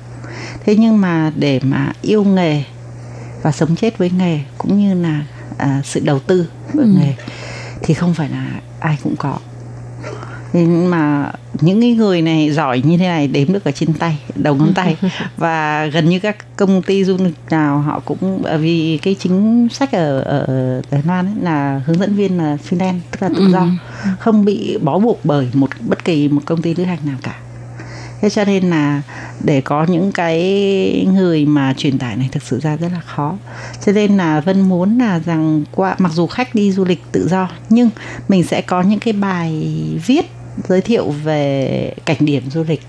Thế nhưng mà để mà yêu nghề và sống chết với nghề cũng như là à, sự đầu tư vào nghề thì không phải là ai cũng có. Nhưng mà những cái người này giỏi như thế này đếm được ở trên tay đầu ngón tay. (laughs) Và gần như các công ty du lịch nào họ cũng vì cái chính sách ở ở Đài Loan ấy là hướng dẫn viên là freelance tức là tự do. Không bị bó buộc bởi một bất kỳ một công ty lữ hành nào cả thế cho nên là để có những cái người mà truyền tải này thực sự ra rất là khó. Cho nên là vân muốn là rằng qua mặc dù khách đi du lịch tự do nhưng mình sẽ có những cái bài viết giới thiệu về cảnh điểm du lịch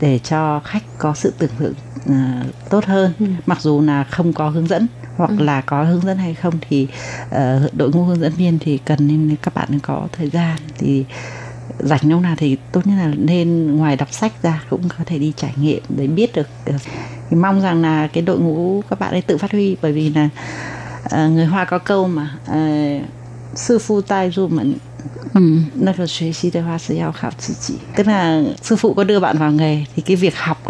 để cho khách có sự tưởng tượng à, tốt hơn. Mặc dù là không có hướng dẫn hoặc là có hướng dẫn hay không thì ờ, đội ngũ hướng dẫn viên thì cần nên các bạn có thời gian thì rảnh lâu nào thì tốt nhất là nên ngoài đọc sách ra cũng có thể đi trải nghiệm để biết được thì mong rằng là cái đội ngũ các bạn ấy tự phát huy bởi vì là ờ, người hoa có câu mà ờ, sư phụ tai du mẫn. Nó là suy sĩ đề hoa sẽ khảo tự chỉ. Tức là sư phụ có đưa bạn vào nghề Thì cái việc học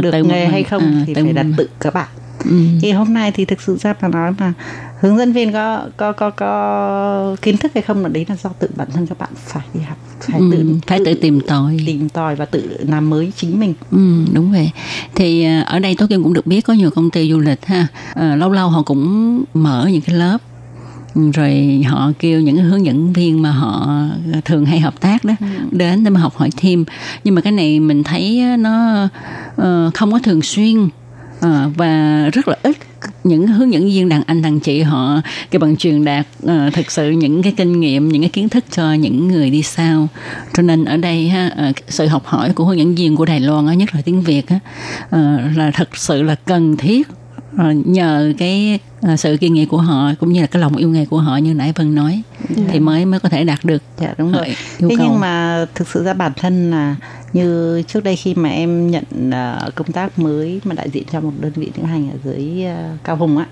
được nghề hay không thì phải đặt tự các bạn ừ. thì hôm nay thì thực sự ra mà nói mà hướng dẫn viên có có có có kiến thức hay không là đấy là do tự bản thân các bạn phải đi học phải ừ, tự phải tự, tự tìm tòi. tìm tòi và tự làm mới chính mình. Ừ, đúng vậy. Thì ờ, ở đây tôi kim cũng được biết có nhiều công ty du lịch ha. À, lâu lâu họ cũng mở những cái lớp rồi họ kêu những hướng dẫn viên mà họ thường hay hợp tác đó ừ. đến để mà học hỏi thêm. Nhưng mà cái này mình thấy nó uh, không có thường xuyên à, và rất là ít những hướng dẫn viên đàn anh đàn chị họ cái bằng truyền đạt uh, thực sự những cái kinh nghiệm những cái kiến thức cho những người đi sau. Cho nên ở đây ha uh, sự học hỏi của hướng dẫn viên của Đài Loan nhất là tiếng Việt uh, là thật sự là cần thiết nhờ cái uh, sự kiên nghị của họ cũng như là cái lòng yêu nghề của họ như nãy Vân nói dạ. thì mới mới có thể đạt được dạ đúng rồi thế nhưng mà thực sự ra bản thân là như trước đây khi mà em nhận uh, công tác mới mà đại diện cho một đơn vị lữ hành ở dưới cao hùng á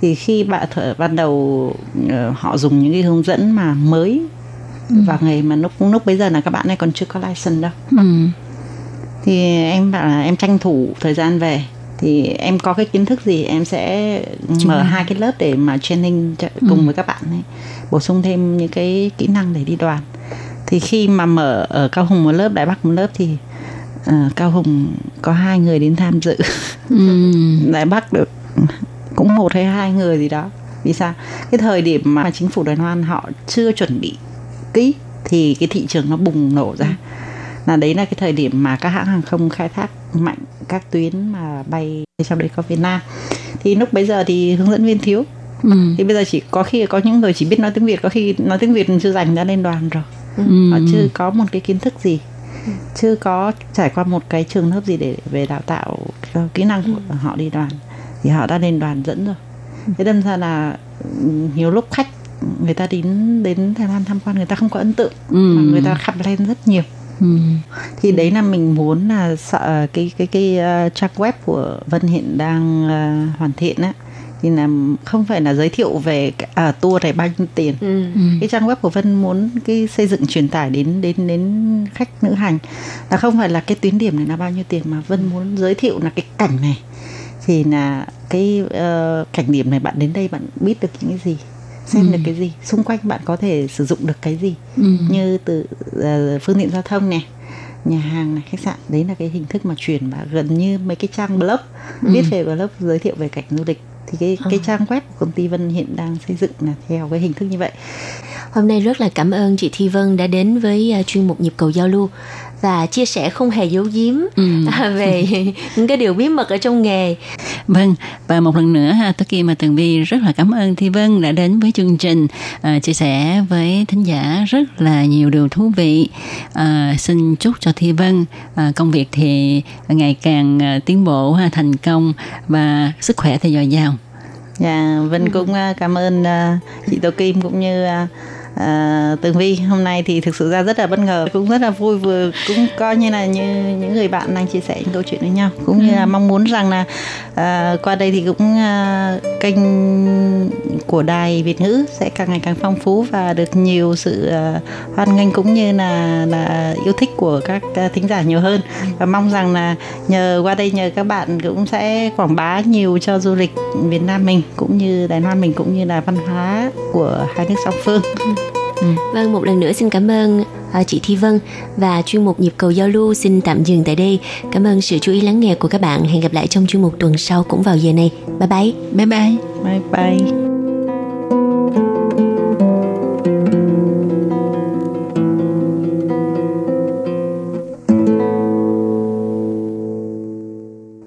thì khi bạn thở ban đầu họ dùng những cái hướng dẫn mà mới ừ. vào nghề mà lúc lúc bây giờ là các bạn này còn chưa có license đâu ừ. thì em bảo là em tranh thủ thời gian về thì em có cái kiến thức gì em sẽ Chính mở hai cái lớp để mà training cùng ừ. với các bạn ấy bổ sung thêm những cái kỹ năng để đi đoàn thì khi mà mở ở cao hùng một lớp đại bắc một lớp thì uh, cao hùng có hai người đến tham dự ừ. (laughs) đại bắc được cũng một hay hai người gì đó vì sao cái thời điểm mà chính phủ đài loan họ chưa chuẩn bị kỹ thì cái thị trường nó bùng nổ ra ừ. Là đấy là cái thời điểm mà các hãng hàng không khai thác mạnh các tuyến mà bay trong đấy có Việt Nam thì lúc bây giờ thì hướng dẫn viên thiếu ừ. thì bây giờ chỉ có khi có những người chỉ biết nói tiếng Việt có khi nói tiếng Việt chưa dành ra lên đoàn rồi ừ. họ chưa có một cái kiến thức gì chưa có trải qua một cái trường lớp gì để về đào tạo kỹ năng của ừ. họ đi đoàn thì họ đã lên đoàn dẫn rồi thế đâm ra là nhiều lúc khách người ta đến đến Thái Lan tham quan người ta không có ấn tượng ừ. mà người ta khắp lên rất nhiều Ừ. thì đấy là mình muốn là sợ cái cái cái uh, trang web của Vân hiện đang uh, hoàn thiện á thì là không phải là giới thiệu về à, tour này bao nhiêu tiền ừ. ừ. cái trang web của Vân muốn cái xây dựng truyền tải đến đến đến khách nữ hành là không phải là cái tuyến điểm này là bao nhiêu tiền mà Vân muốn giới thiệu là cái cảnh này thì là cái uh, cảnh điểm này bạn đến đây bạn biết được những cái gì xem ừ. được cái gì xung quanh bạn có thể sử dụng được cái gì ừ. như từ uh, phương tiện giao thông này nhà hàng này khách sạn đấy là cái hình thức mà truyền và gần như mấy cái trang blog ừ. viết về blog giới thiệu về cảnh du lịch thì cái cái ờ. trang web của công ty Vân hiện đang xây dựng là theo cái hình thức như vậy. Hôm nay rất là cảm ơn chị Thi Vân đã đến với uh, chuyên mục nhịp cầu giao lưu và chia sẻ không hề giấu giếm ừ. (laughs) về những cái điều bí mật ở trong nghề. Vâng, và một lần nữa ha, tôi Kim và Tường Vi rất là cảm ơn Thi Vân đã đến với chương trình uh, chia sẻ với thính giả rất là nhiều điều thú vị. Uh, xin chúc cho Thi Vân uh, công việc thì ngày càng uh, tiến bộ ha, thành công và sức khỏe thì dồi dào. Dạ, Vân ừ. cũng uh, cảm ơn uh, chị Tô Kim cũng như à, tường vi hôm nay thì thực sự ra rất là bất ngờ cũng rất là vui vừa cũng coi như là như những người bạn đang chia sẻ những câu chuyện với nhau cũng như là ừ. mong muốn rằng là à, qua đây thì cũng à, kênh của đài Việt ngữ sẽ càng ngày càng phong phú và được nhiều sự à, hoan nghênh cũng như là là yêu thích của các à, thính giả nhiều hơn và mong rằng là nhờ qua đây nhờ các bạn cũng sẽ quảng bá nhiều cho du lịch Việt Nam mình cũng như Đài Loan mình cũng như là văn hóa của hai nước song phương. Ừ. Vâng, một lần nữa xin cảm ơn uh, chị Thi Vân và chuyên mục nhịp cầu giao lưu xin tạm dừng tại đây. Cảm ơn sự chú ý lắng nghe của các bạn. Hẹn gặp lại trong chuyên mục tuần sau cũng vào giờ này. Bye bye. Bye bye. Bye bye.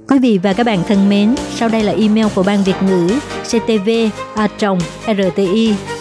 Quý vị và các bạn thân mến, sau đây là email của Ban Việt ngữ ctv a rti